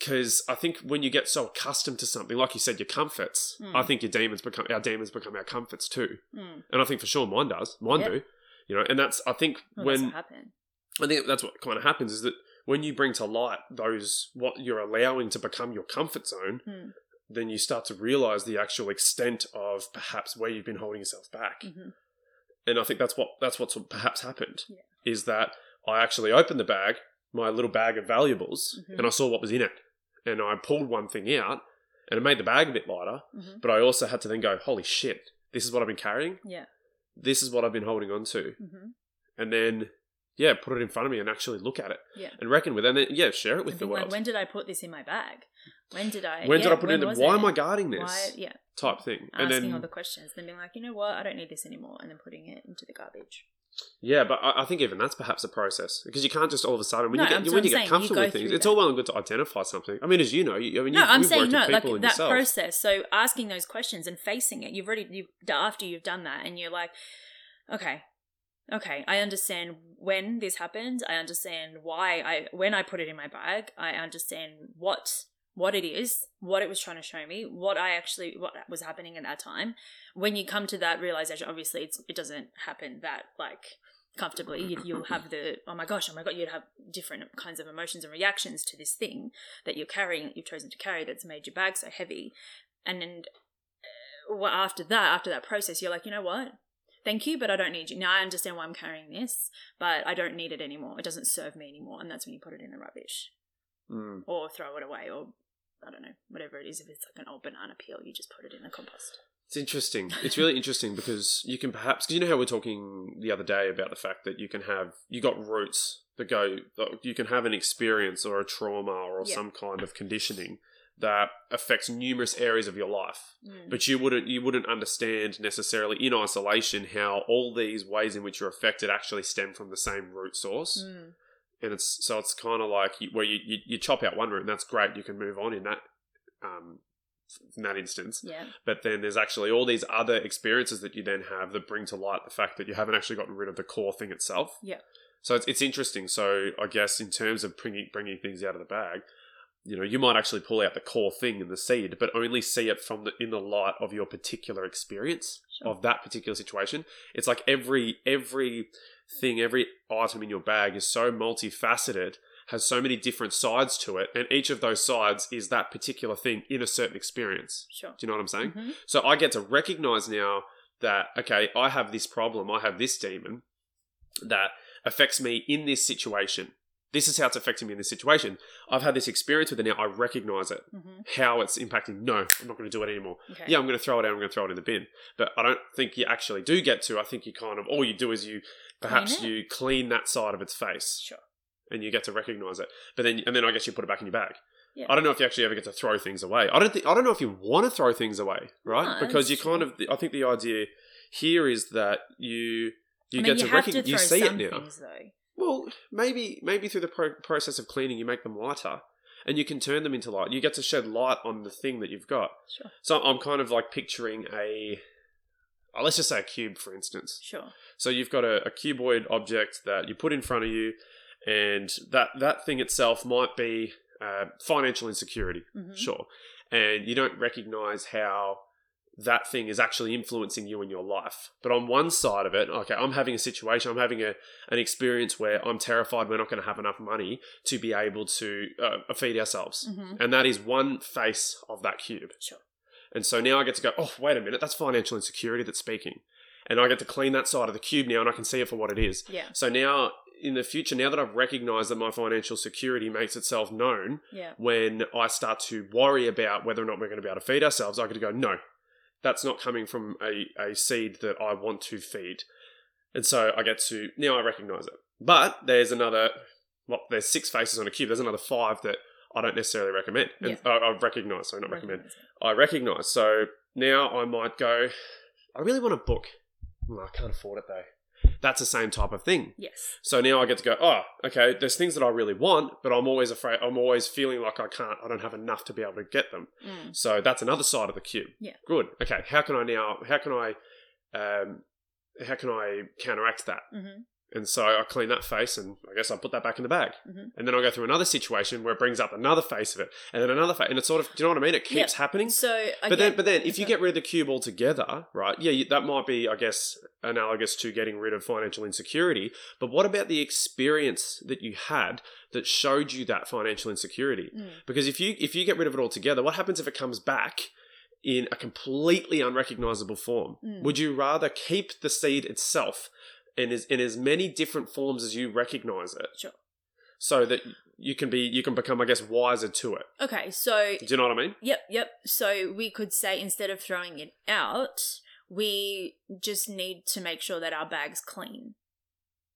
Because I think when you get so accustomed to something, like you said, your comforts, Hmm. I think your demons become our demons become our comforts too, Mm. and I think for sure mine does, mine Yeah. do, you know, and that's I think Well, when what happened. I think that's what kind of happens is that when you bring to light those what you're allowing to become your comfort zone, Hmm. then you start to realize the actual extent of perhaps where you've been holding yourself back. Mhm. And I think that's what that's what's perhaps happened Yeah. is that I actually opened the bag, my little bag of valuables, Mhm. and I saw what was in it, and I pulled one thing out, and it made the bag a bit lighter. Mhm. But I also had to then go, holy shit, this is what I've been carrying. Yeah. This is what I've been holding on to hmm and then yeah, put it in front of me and actually look at it Yeah. and reckon with it, and then yeah, share it with the think like, world. when did I put this in my bag? When did I? When did I put it in? why it? am I guarding this? Why? Yeah. Type thing, and Asking then all the questions, then being like, you know what, I don't need this anymore, and then putting it into the garbage. Yeah, but I, I think even that's perhaps a process because you can't just all of a sudden when No, you get when you get you comfortable go with things, through it's that. all well and good to identify something. I mean, as you know, you, I mean, no, you, I'm you've saying worked no, with like people and that yourself. process. So asking those questions and facing it, you've already you after you've done that, and you're like, okay, okay, I understand when this happened. I understand why I when I put it in my bag. I understand what what it is, what it was trying to show me, what I actually what was happening at that time. When you come to that realization, obviously it's it doesn't happen that like comfortably. You, you'll have the oh my gosh oh my god you'd have different kinds of emotions and reactions to this thing that you're carrying that you've chosen to carry that's made your bag so heavy. And then uh, well, after that after that process you're like you know what? Thank you but i don't need you. Now i understand why i'm carrying this but i don't need it anymore. It doesn't serve me anymore and that's when you put it in the rubbish. Mm. or throw it away or i don't know whatever it is if it's like an old banana peel you just put it in the compost It's interesting. It's really interesting because you can perhaps because you know how we are talking the other day about the fact that you can have you got roots that go that you can have an experience or a trauma or Yeah. some kind of conditioning that affects numerous areas of your life. Mm. But you wouldn't you wouldn't understand necessarily in isolation how all these ways in which you're affected actually stem from the same root source. Mm. And it's so it's kind of like you, where you, you you chop out one and that's great. You can move on in that um in that instance yeah but then there's actually all these other experiences that you then have that bring to light the fact that you haven't actually gotten rid of the core thing itself. Yeah. So it's, it's interesting. So I guess in terms of bringing bringing things out of the bag, you know, you might actually pull out the core thing in the seed, but only see it from the in the light of your particular experience Sure. of that particular situation. It's like every every thing, every item in your bag is so multifaceted, has so many different sides to it, and each of those sides is that particular thing in a certain experience. Sure. Do you know what I'm saying? Mhm. So I get to recognize now that, okay, I have this problem, I have this demon that affects me in this situation. This is how it's affecting me in this situation. I've had this experience with it now. I recognize it, Mhm. how it's impacting. No, I'm not going to do it anymore. Okay. Yeah, I'm going to throw it out. I'm going to throw it in the bin. But I don't think you actually do get to. I think you kind of all you do is you perhaps Clean you clean that side of its face Sure. and you get to recognize it. But then and then I guess you put it back in your bag. Yeah. I don't know if you actually ever get to throw things away. I don't think I don't know if you want to throw things away, right? No, because you kind of I think the idea here is that you you I mean, get you to recognize you see it now. things. Well, maybe maybe through the pro- process of cleaning, you make them lighter, and you can turn them into light. You get to shed light on the thing that you've got. Sure. So I'm kind of like picturing a, oh, let's just say a cube, for instance. Sure. So you've got a, a cuboid object that you put in front of you, and that that thing itself might be uh, financial insecurity, Mhm. sure, and you don't recognize how that thing is actually influencing you in your life. But on one side of it, okay, I'm having a situation, I'm having a an experience where I'm terrified we're not going to have enough money to be able to uh, feed ourselves, Mhm. and that is one face of that cube. Sure. And so now I get to go, oh, wait a minute, that's financial insecurity that's speaking. And I get to clean that side of the cube now and I can see it for what it is. Yeah. So now, in the future, now that I've recognized that my financial security makes itself known, Yeah. when I start to worry about whether or not we're going to be able to feed ourselves, I get to go, no, that's not coming from a, a seed that I want to feed. And so I get to, now I recognize it. But there's another, well, there's six faces on a cube. There's another five that I don't necessarily recommend. And uh, I recognize, sorry, not recommend. It. I recognize. So now I might go, I really want a book. Well, I can't afford it though. That's the same type of thing. Yes. So now I get to go, oh, okay, there's things that I really want, but I'm always afraid, I'm always feeling like I can't, I don't have enough to be able to get them. Mm. So that's another side of the cube. Yeah. Good. Okay, how can I now, how can I, um, how can I counteract that? hmm And so I clean that face and I guess I put that back in the bag. Mhm. And then I go through another situation where it brings up another face of it and then another face. And it's sort of, do you know what I mean? It keeps Yeah. happening. So, again, But then, but then, if you get rid of the cube altogether, right? Yeah, you, that might be, I guess, analogous to getting rid of financial insecurity. But what about the experience that you had that showed you that financial insecurity? Mm. Because if you if you get rid of it altogether, what happens if it comes back in a completely unrecognizable form? Mm. Would you rather keep the seed itself in as in as many different forms as you recognize it, Sure. so that you can be you can become, I guess, wiser to it? Okay, so Do you know what I mean? Yep, yep. So we could say instead of throwing it out, we just need to make sure that our bag's clean.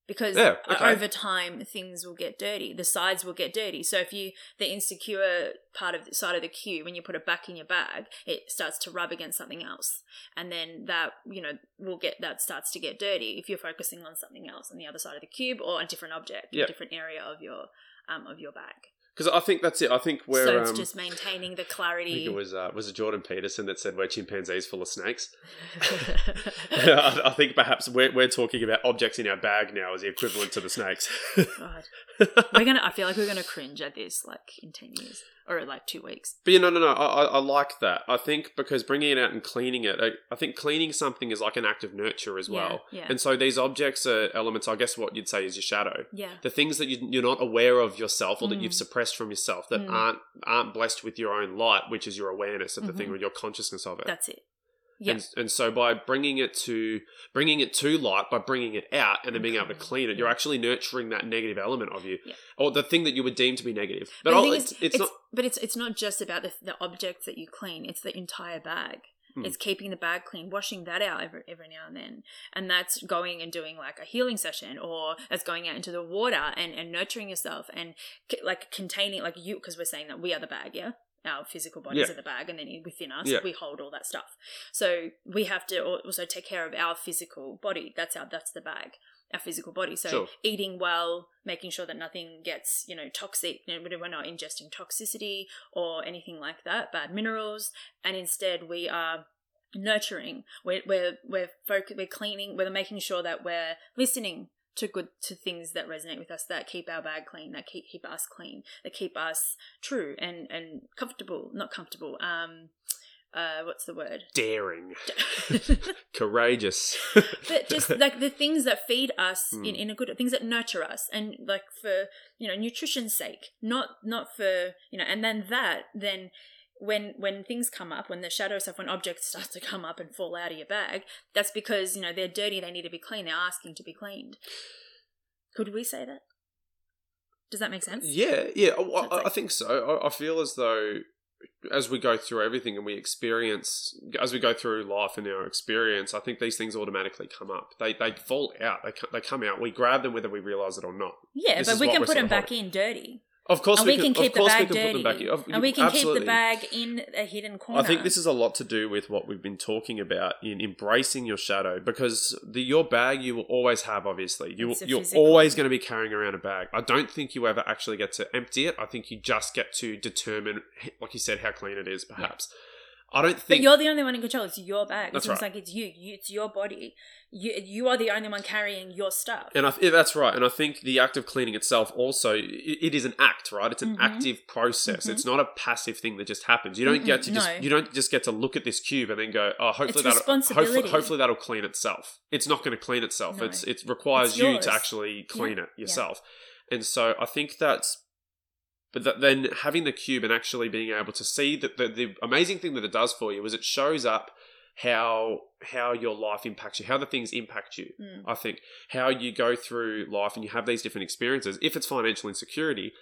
Because Yeah, okay. over time things will get dirty. The sides will get dirty. So if you the insecure part of the side of the cube, when you put it back in your bag, it starts to rub against something else. And then that, you know, will get that starts to get dirty if you're focusing on something else on the other side of the cube or a different object, a different area of your um of your bag. Because I think that's it. I think we're. so it's um, just maintaining the I think clarity. it was uh, was it Jordan Peterson that said we're chimpanzees full of snakes. I, I think perhaps we're, we're talking about objects in our bag now as the equivalent to the snakes. God. We're gonna. I feel like we're gonna cringe at this, like in ten years or like two weeks. But yeah, no, no, no. I, I, I like that. I think because bringing it out and cleaning it, I, I think cleaning something is like an act of nurture as well. yeah. And so these objects are elements. I guess what you'd say is your shadow. Yeah. The things that you, you're not aware of yourself, or that Mm. you've suppressed from yourself, that Mm. aren't aren't blessed with your own light, which is your awareness of the thing Mhm. or your consciousness of it. That's it. Yeah. And, and so by bringing it to bringing it to light, by bringing it out and then being able to clean it, you're actually nurturing that negative element of you, Yeah. or the thing that you would deem to be negative. But, thing it's, is, it's, not. But it's it's not just about the, the objects that you clean. It's the entire bag. Hmm. It's keeping the bag clean, washing that out every every now and then, and that's going and doing like a healing session, or that's going out into the water and and nurturing yourself and c- like containing like you because we're saying that we are the bag, yeah. Our physical bodies Yeah. are the bag, and then within us, Yeah. we hold all that stuff. So we have to also take care of our physical body. That's our that's the bag, our physical body. So Sure. eating well, making sure that nothing gets you know toxic. We're not ingesting toxicity or anything like that, bad minerals, and instead we are nurturing. We're we're we're foc- we're cleaning. We're making sure that we're listening to good to things that resonate with us, that keep our bag clean, that keep keep us clean, that keep us true and and comfortable. Not comfortable. Um. uh, what's the word? Daring, courageous. but just like the things that feed us Hmm. in, in a good things that nurture us and like for you know nutrition's sake not not for you know and then that then when when things come up when the shadow stuff when objects start to come up and fall out of your bag that's because you know they're dirty they need to be clean. they're asking to be cleaned could we say that does that make sense Yeah, yeah, I, it's I, think so. I, I feel as though as we go through everything and we experience, as we go through life and our experience, I think these things automatically come up. They they fall out. They they come out. We grab them whether we realize it or not. yeah This but we can put them of back in dirty Of course, and we can keep the bag we dirty put them back in. Of- and we can absolutely. keep the bag in a hidden corner I think this is a lot to do with what we've been talking about in embracing your shadow because the your bag you will always have obviously you you're physical- always going to be carrying around a bag. I don't think you ever actually get to empty it. I think you just get to determine like you said how clean it is perhaps. I don't But think you're the only one in control. It's your bag. That's it's right. like it's you. you. It's your body. You you are the only one carrying your stuff. and I, yeah, that's right. And I think the act of cleaning itself also it, it is an act, right? It's an Mhm. active process. Mhm. It's not a passive thing that just happens. You don't get to just no. you don't just get to look at this cube and then go, oh, hopefully It's that'll hopefully, hopefully that'll clean itself. It's not going to clean itself. No. It's it requires It's you to actually clean Yeah. it yourself. And so I think that's but that then having the cube and actually being able to see that the, the amazing thing that it does for you is it shows up how how your life impacts you, how the things impact you. Mm. I think how you go through life and you have these different experiences. If it's financial insecurity,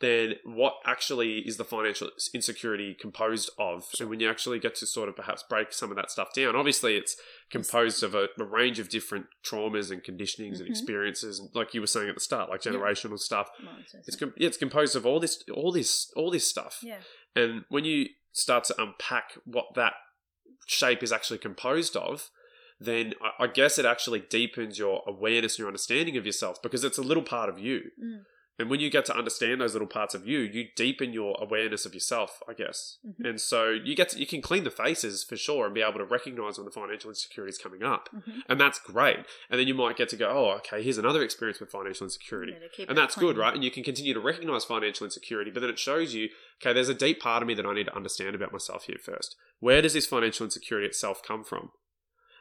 then what actually is the financial insecurity composed of? And when you actually get to sort of perhaps break some of that stuff down, obviously it's composed of a, a range of different traumas and conditionings and Mhm. experiences, and like you were saying at the start, like Yeah. generational stuff. Well, it's- It's com- yeah, it's composed of all this, all this, all this stuff. yeah. And when you start to unpack what that shape is actually composed of, then I- I guess it actually deepens your awareness and your understanding of yourself because it's a little part of you. Mm. And when you get to understand those little parts of you, you deepen your awareness of yourself, I guess. Mhm. And so you get to, you can clean the faces for sure and be able to recognize when the financial insecurity is coming up. Mhm. And that's great. And then you might get to go, oh, okay, here's another experience with financial insecurity Yeah, and that's good, right? And you can continue to recognize financial insecurity, but then it shows you, okay, there's a deep part of me that I need to understand about myself here first. Where does this financial insecurity itself come from?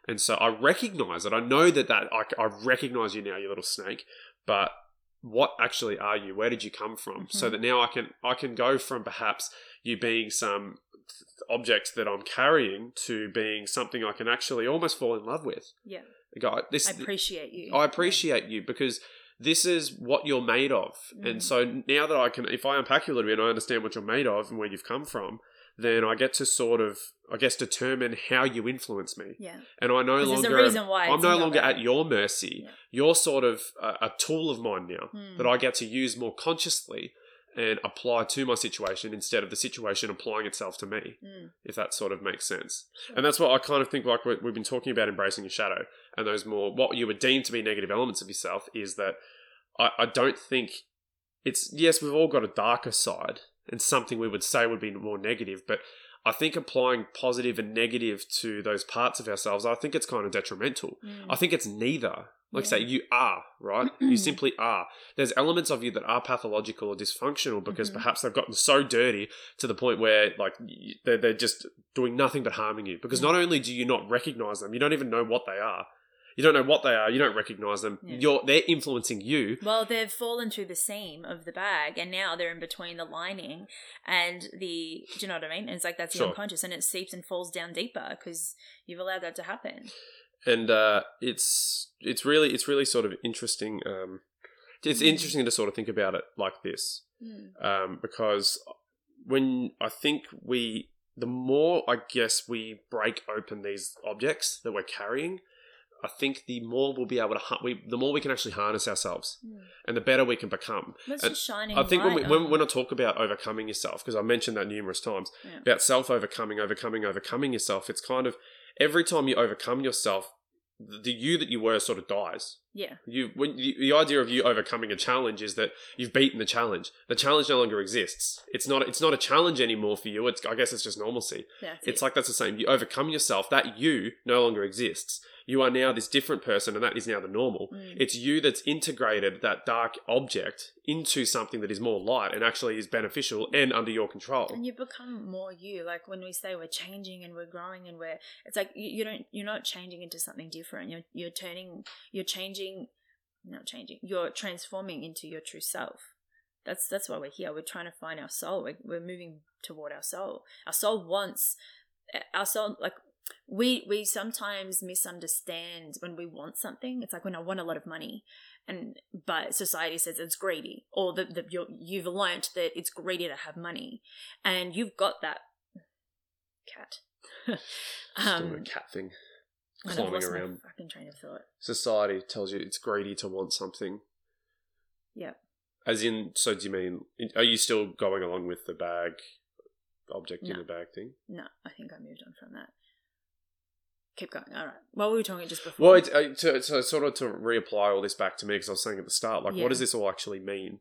And so I recognize it. I know that that I, I recognize you now, you little snake. But what actually are you? Where did you come from? So Mhm. that now I can I can go from perhaps you being some object that I'm carrying to being something I can actually almost fall in love with. Yeah, Go, this I appreciate you. I appreciate you because this is what you're made of. And Mhm. so now that I can, if I unpack you a little bit and I understand what you're made of and where you've come from, then I get to sort of, I guess, determine how you influence me. Yeah, And I no 'Cause there's a longer, I'm no longer at your mercy. Yeah. You're sort of a, a tool of mine now Hmm. that I get to use more consciously and apply to my situation instead of the situation applying itself to me Mm. if that sort of makes sense. Sure. And that's what I kind of think like we- we've been talking about embracing your shadow and those more, what you would deem to be negative elements of yourself is that I, I don't think it's, yes, we've all got a darker side and something we would say would be more negative, but I think applying positive and negative to those parts of ourselves, I think it's kind of detrimental. Mm. I think it's neither. Like Yeah. say you are, right? you simply are. There's elements of you that are pathological or dysfunctional because Mhm. perhaps they've gotten so dirty to the point where like they're, they're just doing nothing but harming you. Because Mm. not only do you not recognize them, you don't even know what they are. You don't know what they are. You don't recognize them. Yeah. You're they're influencing you. Well, they've fallen through the seam of the bag, and now they're in between the lining and the. Do you know what I mean? And it's like that's the Sure. unconscious, and it seeps and falls down deeper because you've allowed that to happen. and uh, it's it's really it's really sort of interesting. Um, it's Mm. interesting to sort of think about it like this. Mm. um, because when I think we, the more I guess we break open these objects that we're carrying, I think the more we'll be able to, we, the more we can actually harness ourselves, Mm. and the better we can become. That's And just shining. I think when, we, when, when I talk about overcoming yourself, because I mentioned that numerous times, Yeah. about self overcoming, overcoming, overcoming yourself, it's kind of every time you overcome yourself, the, the you that you were sort of dies. Yeah. You when you, the idea of you overcoming a challenge is that you've beaten the challenge. The challenge no longer exists. It's not it's not a challenge anymore for you. It's I guess it's just normalcy. That's It's it. like that's the same. You overcome yourself. That you no longer exists. You are now this different person, and that is now the normal. Mm. It's you that's integrated that dark object into something that is more light and actually is beneficial and under your control. and you become more you like when we say we're changing and we're growing and we're it's like you, you don't you're not changing into something different you're you're turning you're changing not changing you're transforming into your true self. That's that's why we're here. We're trying to find our soul. We're, we're moving toward our soul. Our soul wants our soul like we we sometimes misunderstand when we want something. It's like when i want a lot of money. And but society says it's greedy or the, the you've learnt that it's greedy to have money. And you've got that cat. Um a cat thing, climbing around. fucking train of thought Society tells you it's greedy to want something. yeah As in, so do you mean? Are you still going along with the bag object in the bag thing? no i think i moved on from that keep going all right what were we talking just before Well, it's, uh, to, to sort of to reapply all this back to me because I was saying at the start, like, Yeah. what does this all actually mean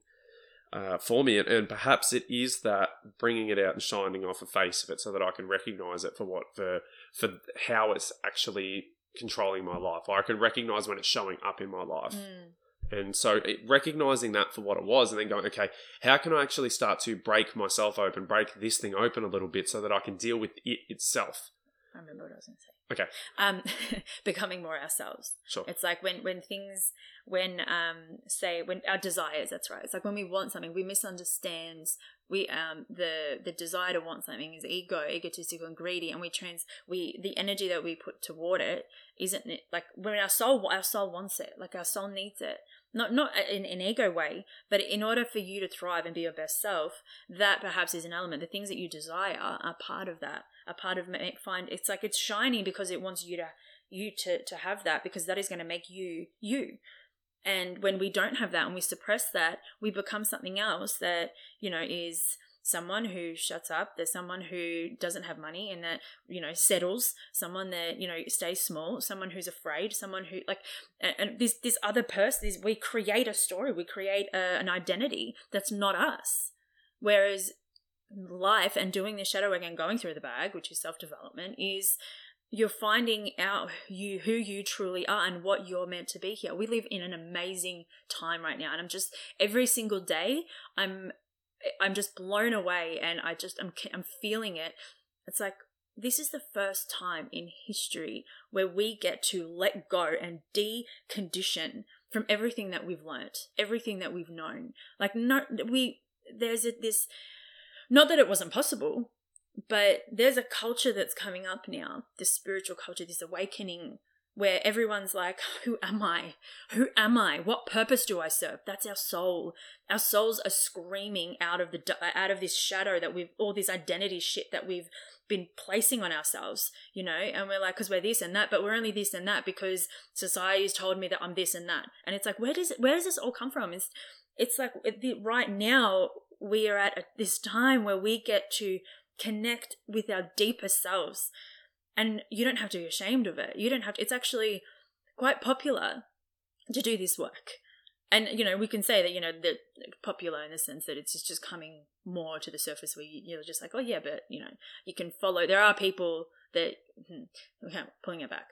uh, for me? And, and perhaps it is that bringing it out and shining off the face of it, so that I can recognize it for what for for how it's actually controlling my life. or I can recognize when it's showing up in my life. Mm, And so it, recognizing that for what it was and then going, okay, how can I actually start to break myself open, break this thing open a little bit so that I can deal with it itself? i remember what i was going to say Okay. um becoming more ourselves Sure. It's like when when things when um say when our desires that's right. It's like when we want something, we misunderstand we um the the desire to want something is ego, egotistical and greedy, and we trans we the energy that we put toward it isn't it like when our soul our soul wants it, like our soul needs it. Not not in an ego way, but in order for you to thrive and be your best self, that perhaps is an element. The things that you desire are part of that. Are part of ma- find it's like it's shining because it wants you to you to to have that because that is going to make you you and when we don't have that and we suppress that we become something else that you know is someone who shuts up there's someone who doesn't have money and that you know settles someone that you know stays small someone who's afraid someone who like and, and this this other person is we create a story we create a, an identity that's not us. Whereas life and doing the shadow work and going through the bag which is self-development is you're finding out you who you truly are and what you're meant to be here. We live in an amazing time right now, and I'm just every single day I'm I'm just blown away, and I just I'm I'm feeling it. It's like this is the first time in history where we get to let go and decondition from everything that we've learnt, everything that we've known. Like no, we there's a, this. Not that it wasn't possible, but there's a culture that's coming up now this spiritual culture this awakening where everyone's like who am i? Who am i? What purpose do i serve? That's our soul. Our souls are screaming out of the out of this shadow that we've all this identity shit that we've been placing on ourselves you know? And we're like because we're this and that but we're only this and that because society's told me that i'm this and that and it's like where does where does this all come from? It's it's like right now we are at this time where we get to connect with our deeper selves. And you don't have to be ashamed of it. You don't have to it's actually quite popular to do this work. And you know we can say that you know that popular in the sense that it's just, just coming more to the surface where you, you're just like oh yeah but you know you can follow there are people that hmm, okay pulling it back.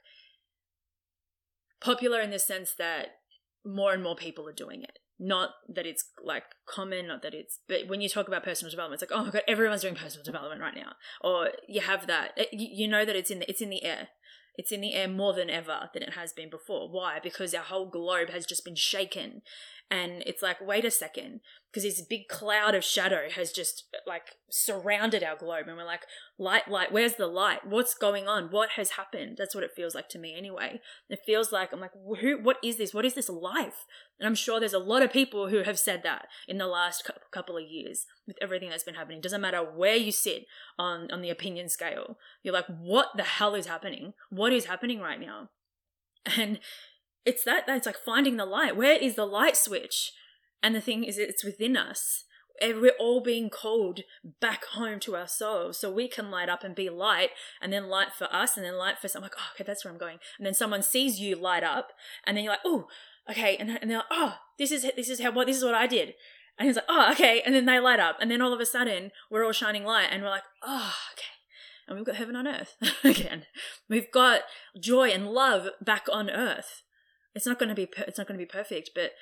Popular in the sense that more and more people are doing it not that it's like common, not that it's, but when you talk about personal development, it's like, oh my god, everyone's doing personal development right now, or you have that, eh, you, you know that it's in the, it's in the air, it's in the air more than ever than it has been before. Why? Because our whole globe has just been shaken, and it's like, wait a second, because this big cloud of shadow has just like surrounded our globe, and we're like, light, light, where's the light? What's going on? What has happened? That's what it feels like to me, anyway. It feels like I'm like, who? What is this? What is this life? And I'm sure there's a lot of people who have said that in the last couple of years with everything that's been happening. Doesn't matter where you sit on, on the opinion scale. You're like, what the hell is happening? What is happening right now? And it's that, that's like finding the light. Where is the light switch? And the thing is, it's within us. We're all being called back home to ourselves so we can light up and be light, and then light for us, and then light for someone. Like, oh, okay, that's where I'm going. And then someone sees you light up, and then you're like, oh, okay, and, and they're like, oh, this is this is how what this is what I did. And he's like, oh, okay. And then they light up. And then all of a sudden, we're all shining light. And we're like, oh, okay. And we've got heaven on earth again. We've got joy and love back on earth. It's not going to be, per- it's not going to be perfect, but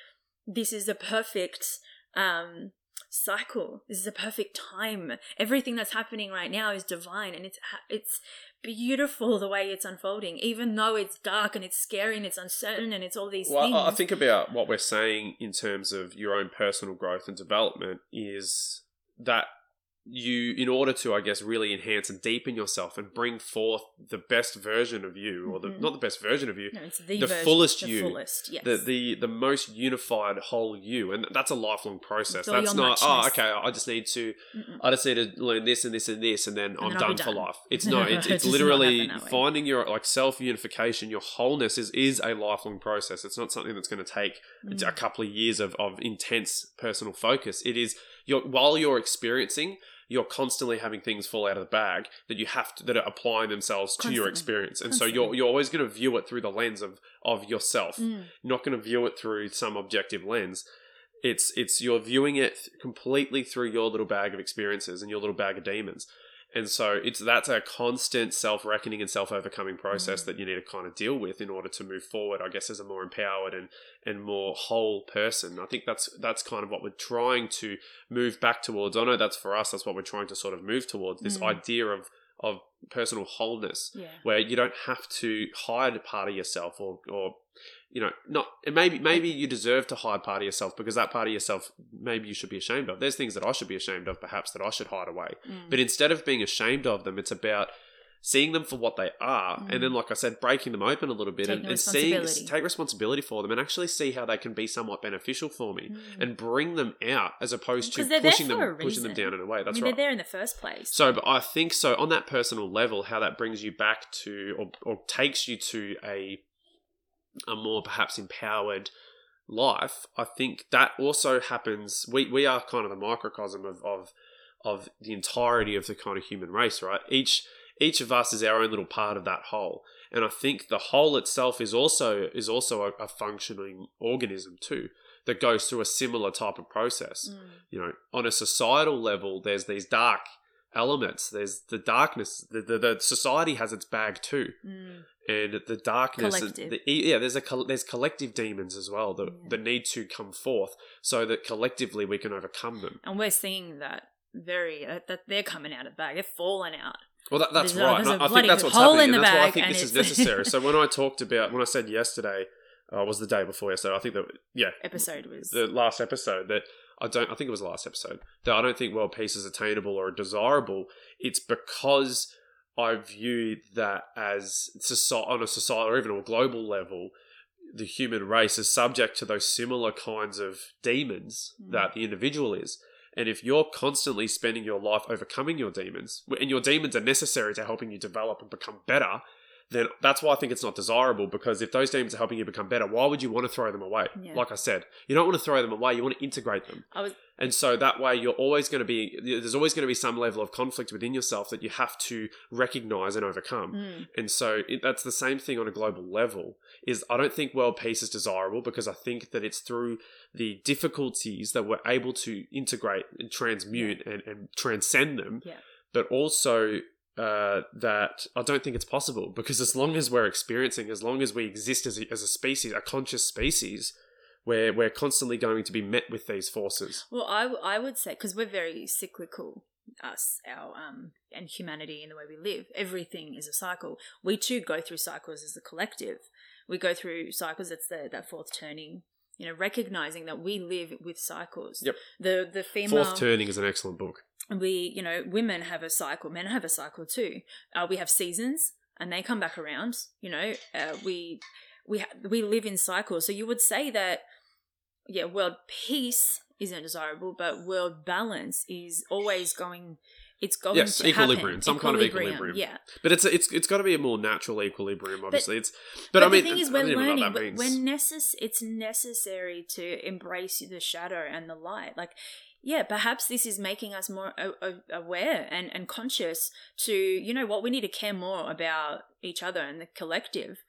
this is a perfect, um, cycle. This is a perfect time. Everything that's happening right now is divine and it's it's beautiful the way it's unfolding, even though it's dark and it's scary and it's uncertain and it's all these well, things. I think about what we're saying in terms of your own personal growth and development is that you in order to i guess really enhance and deepen yourself and bring forth the best version of you or the Mhm. not the best version of you no, it's the, the version- fullest the you, fullest, yes. the the the most unified whole you and that's a lifelong process that's not oh okay i just need to Mm-mm. i just need to learn this and this and this and then i'm then I'll done, for life it's No, not it's, it's literally happen that way. finding your like self unification your wholeness is is a lifelong process it's not something that's going to take it's a Mm. couple of years of, of intense personal focus it is you're while you're experiencing you're constantly having things fall out of the bag that you have to that are applying themselves to your experience. And so you're you're always going to view it through the lens of of yourself Mm. you're not going to view it through some objective lens. It's it's you're viewing it completely through your little bag of experiences and your little bag of demons and so it's that's a constant self-reckoning and self-overcoming process Mm. that you need to kind of deal with in order to move forward i guess as a more empowered and and more whole person i think that's that's kind of what we're trying to move back towards i know that's for us that's what we're trying to sort of move towards this Mm. idea of of personal wholeness Yeah. where you don't have to hide a part of yourself or or you know not and maybe maybe you deserve to hide part of yourself because that part of yourself maybe you should be ashamed of there's things that i should be ashamed of perhaps that i should hide away Mm. but instead of being ashamed of them it's about seeing them for what they are and then like i said breaking them open a little bit and, Taking and seeing responsibility. take responsibility for them and actually see how they can be somewhat beneficial for me Mm. and bring them out as opposed to pushing them pushing them down in a way I that's mean, right they're there in the first place. so, but I think so on that personal level, how that brings you back to or, or takes you to a a more perhaps empowered life. I think that also happens. We we are kind of the microcosm of of of the entirety of the kind of human race, right? Each each of us is our own little part of that whole, and I think the whole itself is also is also a, a functioning organism too that goes through a similar type of process Mm. you know, on a societal level, there's these dark elements. There's the darkness. The, the, the society has its bag too, Mm. And the darkness. Collective. The, yeah, there's a there's collective demons as well that, Yeah. that need to come forth so that collectively we can overcome them. And we're seeing that very uh, that they're coming out of the bag. They're falling out. Well, that, that's There's right. there's and a I, I think that's what's happening, in and that's why I think this is necessary. so when I talked about when I said yesterday, uh, was the day before yesterday. I think that yeah, Episode was the last episode that I don't I think it was the last episode that I don't think world peace is attainable or desirable. It's because I view that as soci- on a societal or even on a global level, the human race is subject to those similar kinds of demons Mm. that the individual is. And if you're constantly spending your life overcoming your demons, and your demons are necessary to helping you develop and become better, then that's why I think it's not desirable because if those demons are helping you become better, why would you want to throw them away? Yeah. Like I said, you don't want to throw them away, you want to integrate them. Was And so that way you're always going to be there's always going to be some level of conflict within yourself that you have to recognize and overcome. mm, And so it, that's the same thing on a global level. Is I don't think world peace is desirable because I think that it's through the difficulties that we're able to integrate and transmute and, and transcend them. Yeah. But also uh, that I don't think it's possible because as long as we're experiencing, as long as we exist as a, as a species, a conscious species, we're we're constantly going to be met with these forces. well. I w- I would say because we're very cyclical. Us, our um, and humanity in the way we live. Everything is a cycle. We too go through cycles as a collective. We go through cycles. It's the that fourth turning. You know, recognizing that we live with cycles. Yep. The the female Fourth Turning is an excellent book. We you know women have a cycle men have a cycle too uh, we have seasons and they come back around you know uh, we we ha- we live in cycles so you would say that yeah world peace isn't desirable but world balance is always going it's going Yes, to equilibrium, happen. some kind of equilibrium. yeah But it's it's it's got to be a more natural equilibrium. Obviously, it's but, but, I mean, the thing is we're don't even know learning we're necess- it's necessary to embrace the shadow and the light like yeah perhaps this is making us more aware and, and conscious to you know what we need to care more about each other and the collective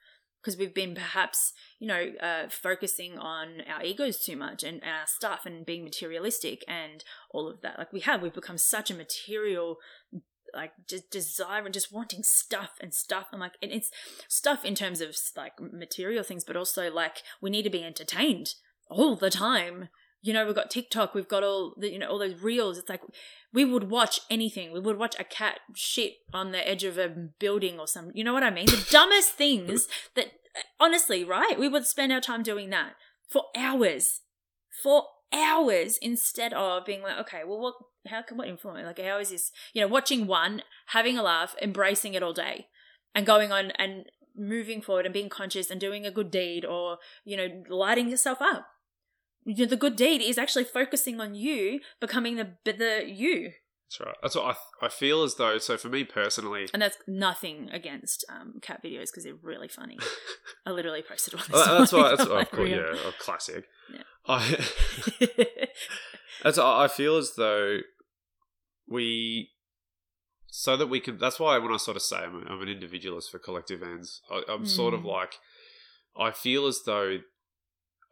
because we've been perhaps you know uh, focusing on our egos too much and, and our stuff and being materialistic and all of that. Like we have we've become such a material like just desire and just wanting stuff and stuff and like and it's stuff in terms of like material things but also like we need to be entertained all the time you know we've got tiktok we've got all the you know all those reels. It's like we would watch anything. We would watch a cat shit on the edge of a building or something you know what i mean? The dumbest things that honestly right? We would spend our time doing that for hours for hours instead of being like okay well what how can what influence like how is this you know watching one having a laugh embracing it all day and going on and moving forward and being conscious and doing a good deed or you know lighting yourself up you know, the good deed is actually focusing on you becoming the the you That's right. That's what I, I feel as though. So for me personally, and that's nothing against um, cat videos because they're really funny i literally posted one this Well, that's why. That's my of course, yeah, a classic. Yeah. I, that's I feel as though we, so that we can. That's why when I sort of say I'm, I'm an individualist for collective ends, I, I'm sort of Mm. like, I feel as though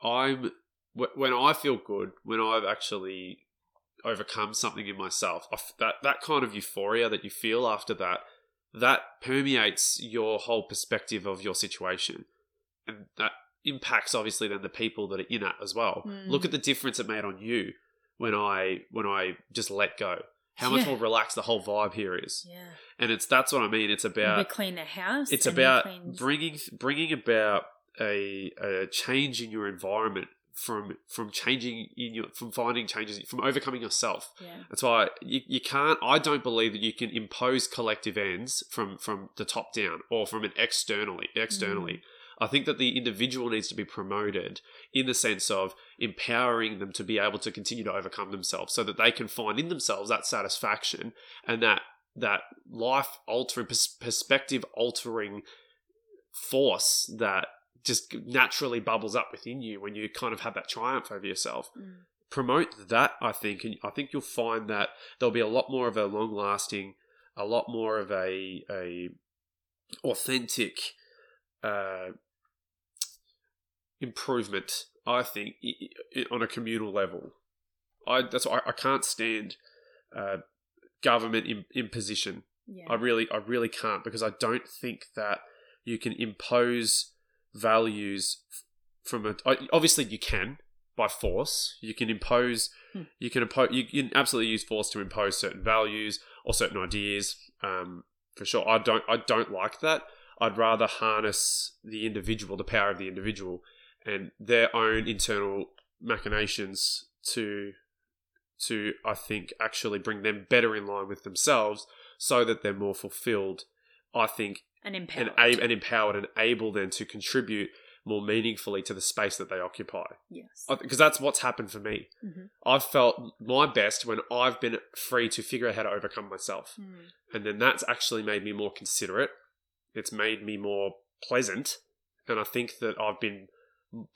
I'm when I feel good when I've actually overcome something in myself. That that kind of euphoria that you feel after that that permeates your whole perspective of your situation, and that impacts obviously then the people that are in it as well. Mm. Look at the difference it made on you when I when I just let go. How much Yeah. more relaxed the whole vibe here is, yeah and it's that's what I mean. It's we about clean the house it's about bringing bringing about a, a change in your environment from from changing in your from finding changes from overcoming yourself. Yeah. That's why you, you can't i don't believe that you can impose collective ends from from the top down or from an externally externally. Mm. I think that the individual needs to be promoted in the sense of empowering them to be able to continue to overcome themselves so that they can find in themselves that satisfaction and that that life altering pers- perspective altering force that just naturally bubbles up within you when you kind of have that triumph over yourself. Mm. promote that i think and i think you'll find that there'll be a lot more of a long lasting a lot more of a a authentic uh improvement i think on a communal level. I that's i, I can't stand uh government im- imposition. Yeah. I really, I really can't because I don't think that you can impose values from a. Obviously, you can by force. You can impose. Hmm. You can impose. You can absolutely use force to impose certain values or certain ideas. Um, for sure, I don't. I don't like that. I'd rather harness the individual, the power of the individual, and their own internal machinations to to I think actually bring them better in line with themselves so that they're more fulfilled, I think, and and, empowered a- and empowered and able then to contribute more meaningfully to the space that they occupy. yes Because that's what's happened for me. Mhm. I've felt my best when I've been free to figure out how to overcome myself. Mm. And then that's actually made me more considerate. It's made me more pleasant. And I think that I've been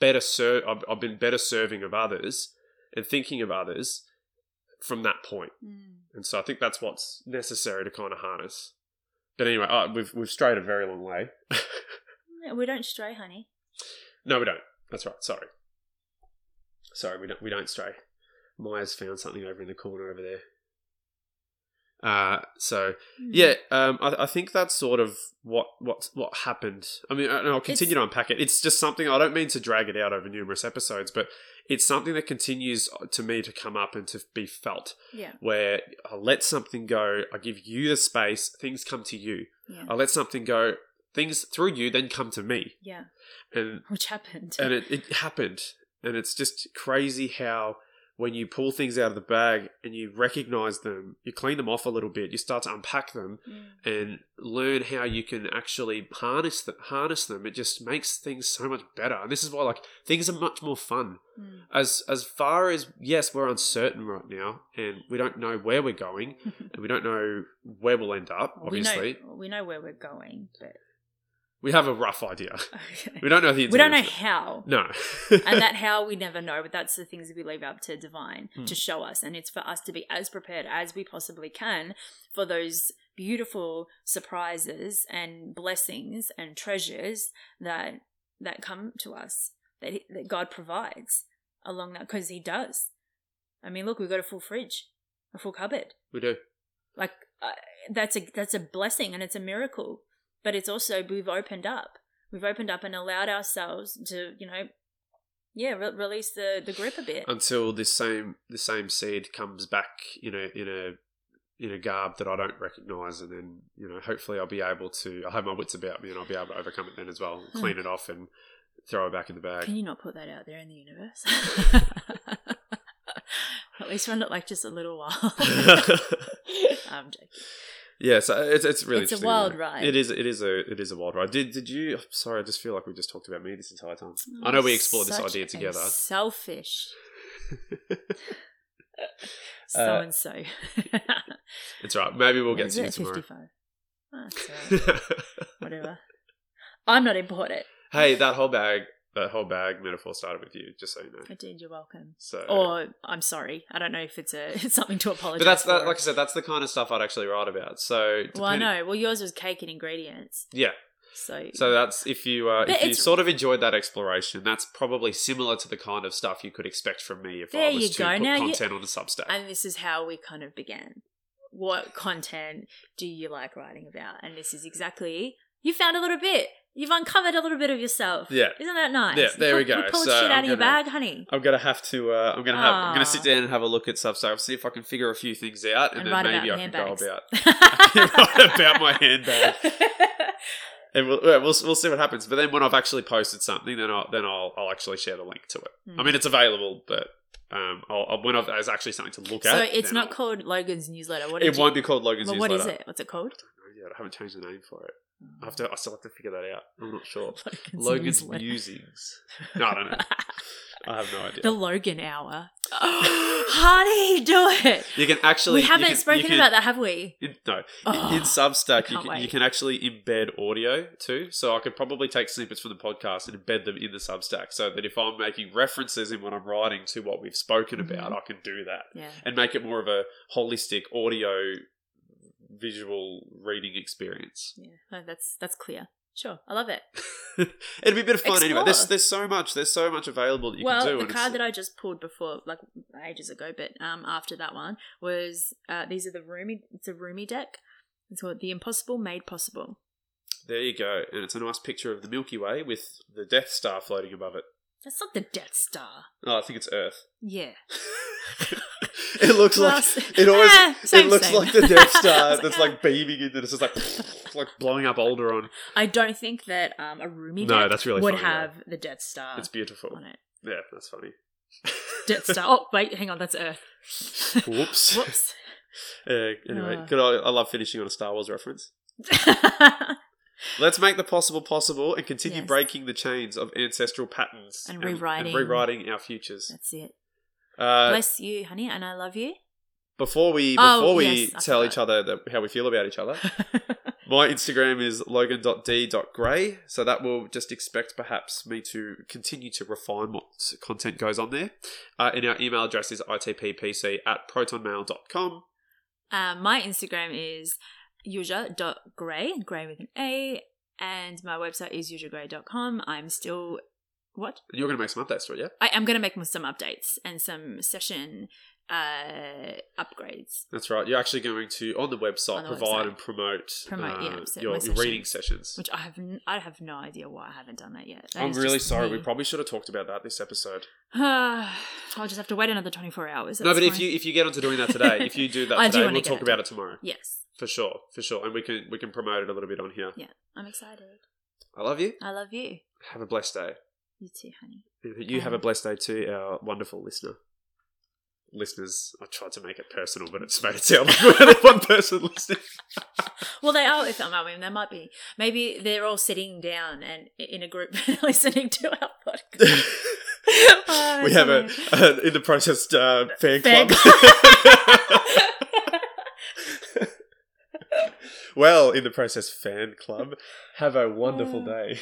better ser- I've, I've been better serving of others and thinking of others from that point. Mm. And so I think that's what's necessary to kind of harness. But anyway, uh, we've we've strayed a very long way. We don't stray honey no, we don't. That's right. Sorry. Sorry, we don't. We don't stray. Maya's found something over in the corner over there. Uh, so Mm. yeah, um, I, I think that's sort of what what what happened. I mean, and I'll continue to unpack it. It's just something I don't mean to drag it out over numerous episodes, but it's something that continues to me to come up and to be felt. yeah Where I let something go, I give you the space, things come to you. yeah I let something go, things through you then come to me, yeah and which happened and it, it happened, and it's just crazy how when you pull things out of the bag and you recognize them, you clean them off a little bit, you start to unpack them, Mm. and learn how you can actually harness them. Harness them. It just makes things so much better. And this is why, like, things are much more fun. Mm. As as far as yes, we're uncertain right now, and we don't know where we're going, and we don't know where we'll end up. Obviously, we know we know where we're going but we have a rough idea. okay. We don't know the. we don't know how. No. and that how we never know but that's the things that we leave up to divine Hmm. to show us and it's for us to be as prepared as we possibly can for those beautiful surprises and blessings and treasures that that come to us that, he, that God provides along that because He does. I mean, look, we've got a full fridge, a full cupboard. We do. Like uh, that's a that's a blessing and it's a miracle. But it's also we've opened up. We've opened up and allowed ourselves to, you know, yeah, re- release the the grip a bit. Until this same the same seed comes back in a in a in a garb that I don't recognise, and then you know, hopefully, I'll be able to. I'll have my wits about me, and I'll be able to overcome it then as well. Hmm. Clean it off and throw it back in the bag. Can you not put that out there in the universe? At least run it like just a little while. I'm joking. Yeah, so it's it's really It's a wild ride. It is it is a it is a wild ride. Did did you? Sorry, I just feel like we just talked about me this entire time. I know we explored this idea together. Selfish. So Uh, and so. It's right. Maybe we'll get to you tomorrow. Fifty-five. Oh, sorry. Whatever. I'm not important. hey, that whole bag, that whole bag metaphor started with you. Just so you know. I did. You're welcome. So, Or I'm sorry. I don't know if it's a it's something to apologize. but that's that. Like I said, that's the kind of stuff I'd actually write about. So, well, I know. Well, yours was cake and ingredients. Yeah. So, So that's if you uh, if you sort of enjoyed that exploration, that's probably similar to the kind of stuff you could expect from me if I was you to go. put Now you- content on a Substack. and this is how we kind of began. What content do you like writing about? And this is exactly you found a little bit. You've uncovered a little bit of yourself. Yeah. Isn't that nice? Yeah, there we Pull- go. Pull So shit out I'm of your gonna- bag, honey. I'm gonna have to. Uh, I'm gonna have. I'm gonna sit down and have a look at Substack. See if I can figure a few things out, and, And then maybe I can go about write about my handbag. and we'll, we'll we'll see what happens. But then when I've actually posted something, then I'll then I'll I'll actually share the link to it. Hmm. I mean, it's available, but um, I'll, I'll, when I've, there's actually something to look so at, So it's not I'll- called Logan's newsletter. What It you- won't be called Logan's Well, newsletter. What is it? What's it called? I haven't changed the name for it. I have to. I still have to figure that out. I'm not sure. Logan's, Logan's musings. No, I don't know. I have no idea. the Logan hour. Honey, do it. you can actually. we haven't can- spoken can- about that, have we? In, no, Oh, in Substack, you can, you can actually embed audio too. So I could probably take snippets from the podcast and embed them in the Substack, so that if I'm making references in what I'm writing to what we've spoken about, Mhm. I can do that Yeah. and make it more of a holistic audio, visual reading experience. Yeah. No, that's that's clear. Sure. I love it. It'd be a bit of fun anyway. There's there's so much there's so much available that you well, can do. the card that I just pulled before, like ages ago, but um, after that one was uh, these are the Rumi. It's a Rumi deck. It's called the Impossible Made Possible. there you go, and it's a nice picture of the Milky Way with the Death Star floating above it. That's not the Death Star. Oh, I think it's Earth. Yeah. it looks like it always eh, same, it looks same. like the Death Star that's like, beaming into this. It's like like blowing up Alderaan. I don't think that um, a Rumi No, that's really would funny, though. have the Death Star It's beautiful. on it. Yeah, that's funny. Death Star. Oh wait, hang on, that's Earth. Whoops. Whoops. Uh, anyway, Uh. good. I, I love finishing on a Star Wars reference. Let's make the possible possible and continue Yes. breaking the chains of ancestral patterns And rewriting- rewriting our futures. that's it. Uh, Bless you, honey, and I love you. before we Oh, before we yes, tell each other that, how we feel about each other, My Instagram is logan.d.gray, so that will just expect perhaps me to continue to refine what content goes on there. Uh, and our email address is itppc at protonmail.com. Um, my Instagram is yuzha.gray, gray with an A, and my website is yuzhagray.com. I'm still. What? And you're going to make some updates to it, yeah? I am going to make some updates and some session uh, upgrades. That's right. You're actually going to, on the website, On the provide website. and promote, Promote, uh, yeah, so your, your reading sessions. Which I have, n- I have no idea why I haven't done that yet. That I'm really sorry. me. We probably should have talked about that this episode. I'll just have to wait another 24 hours. no, but if you if you get onto doing that today, if you do that I do today, we'll talk about it tomorrow Yes, for sure, for sure, and we can we can promote it a little bit on here. yeah, I'm excited. I love you. I love you. Have a blessed day. You too, honey. You have a Um, blessed day too, our wonderful listener. Listeners, I tried to make it personal, but it's made it sound like we're one person listening. Well, they are. If I mean, they might be. Maybe they're all sitting down and in a group listening to our podcast. Oh, we have a, a in the process uh, fan, Fan club. well, in the process fan club. Have a wonderful Uh. day.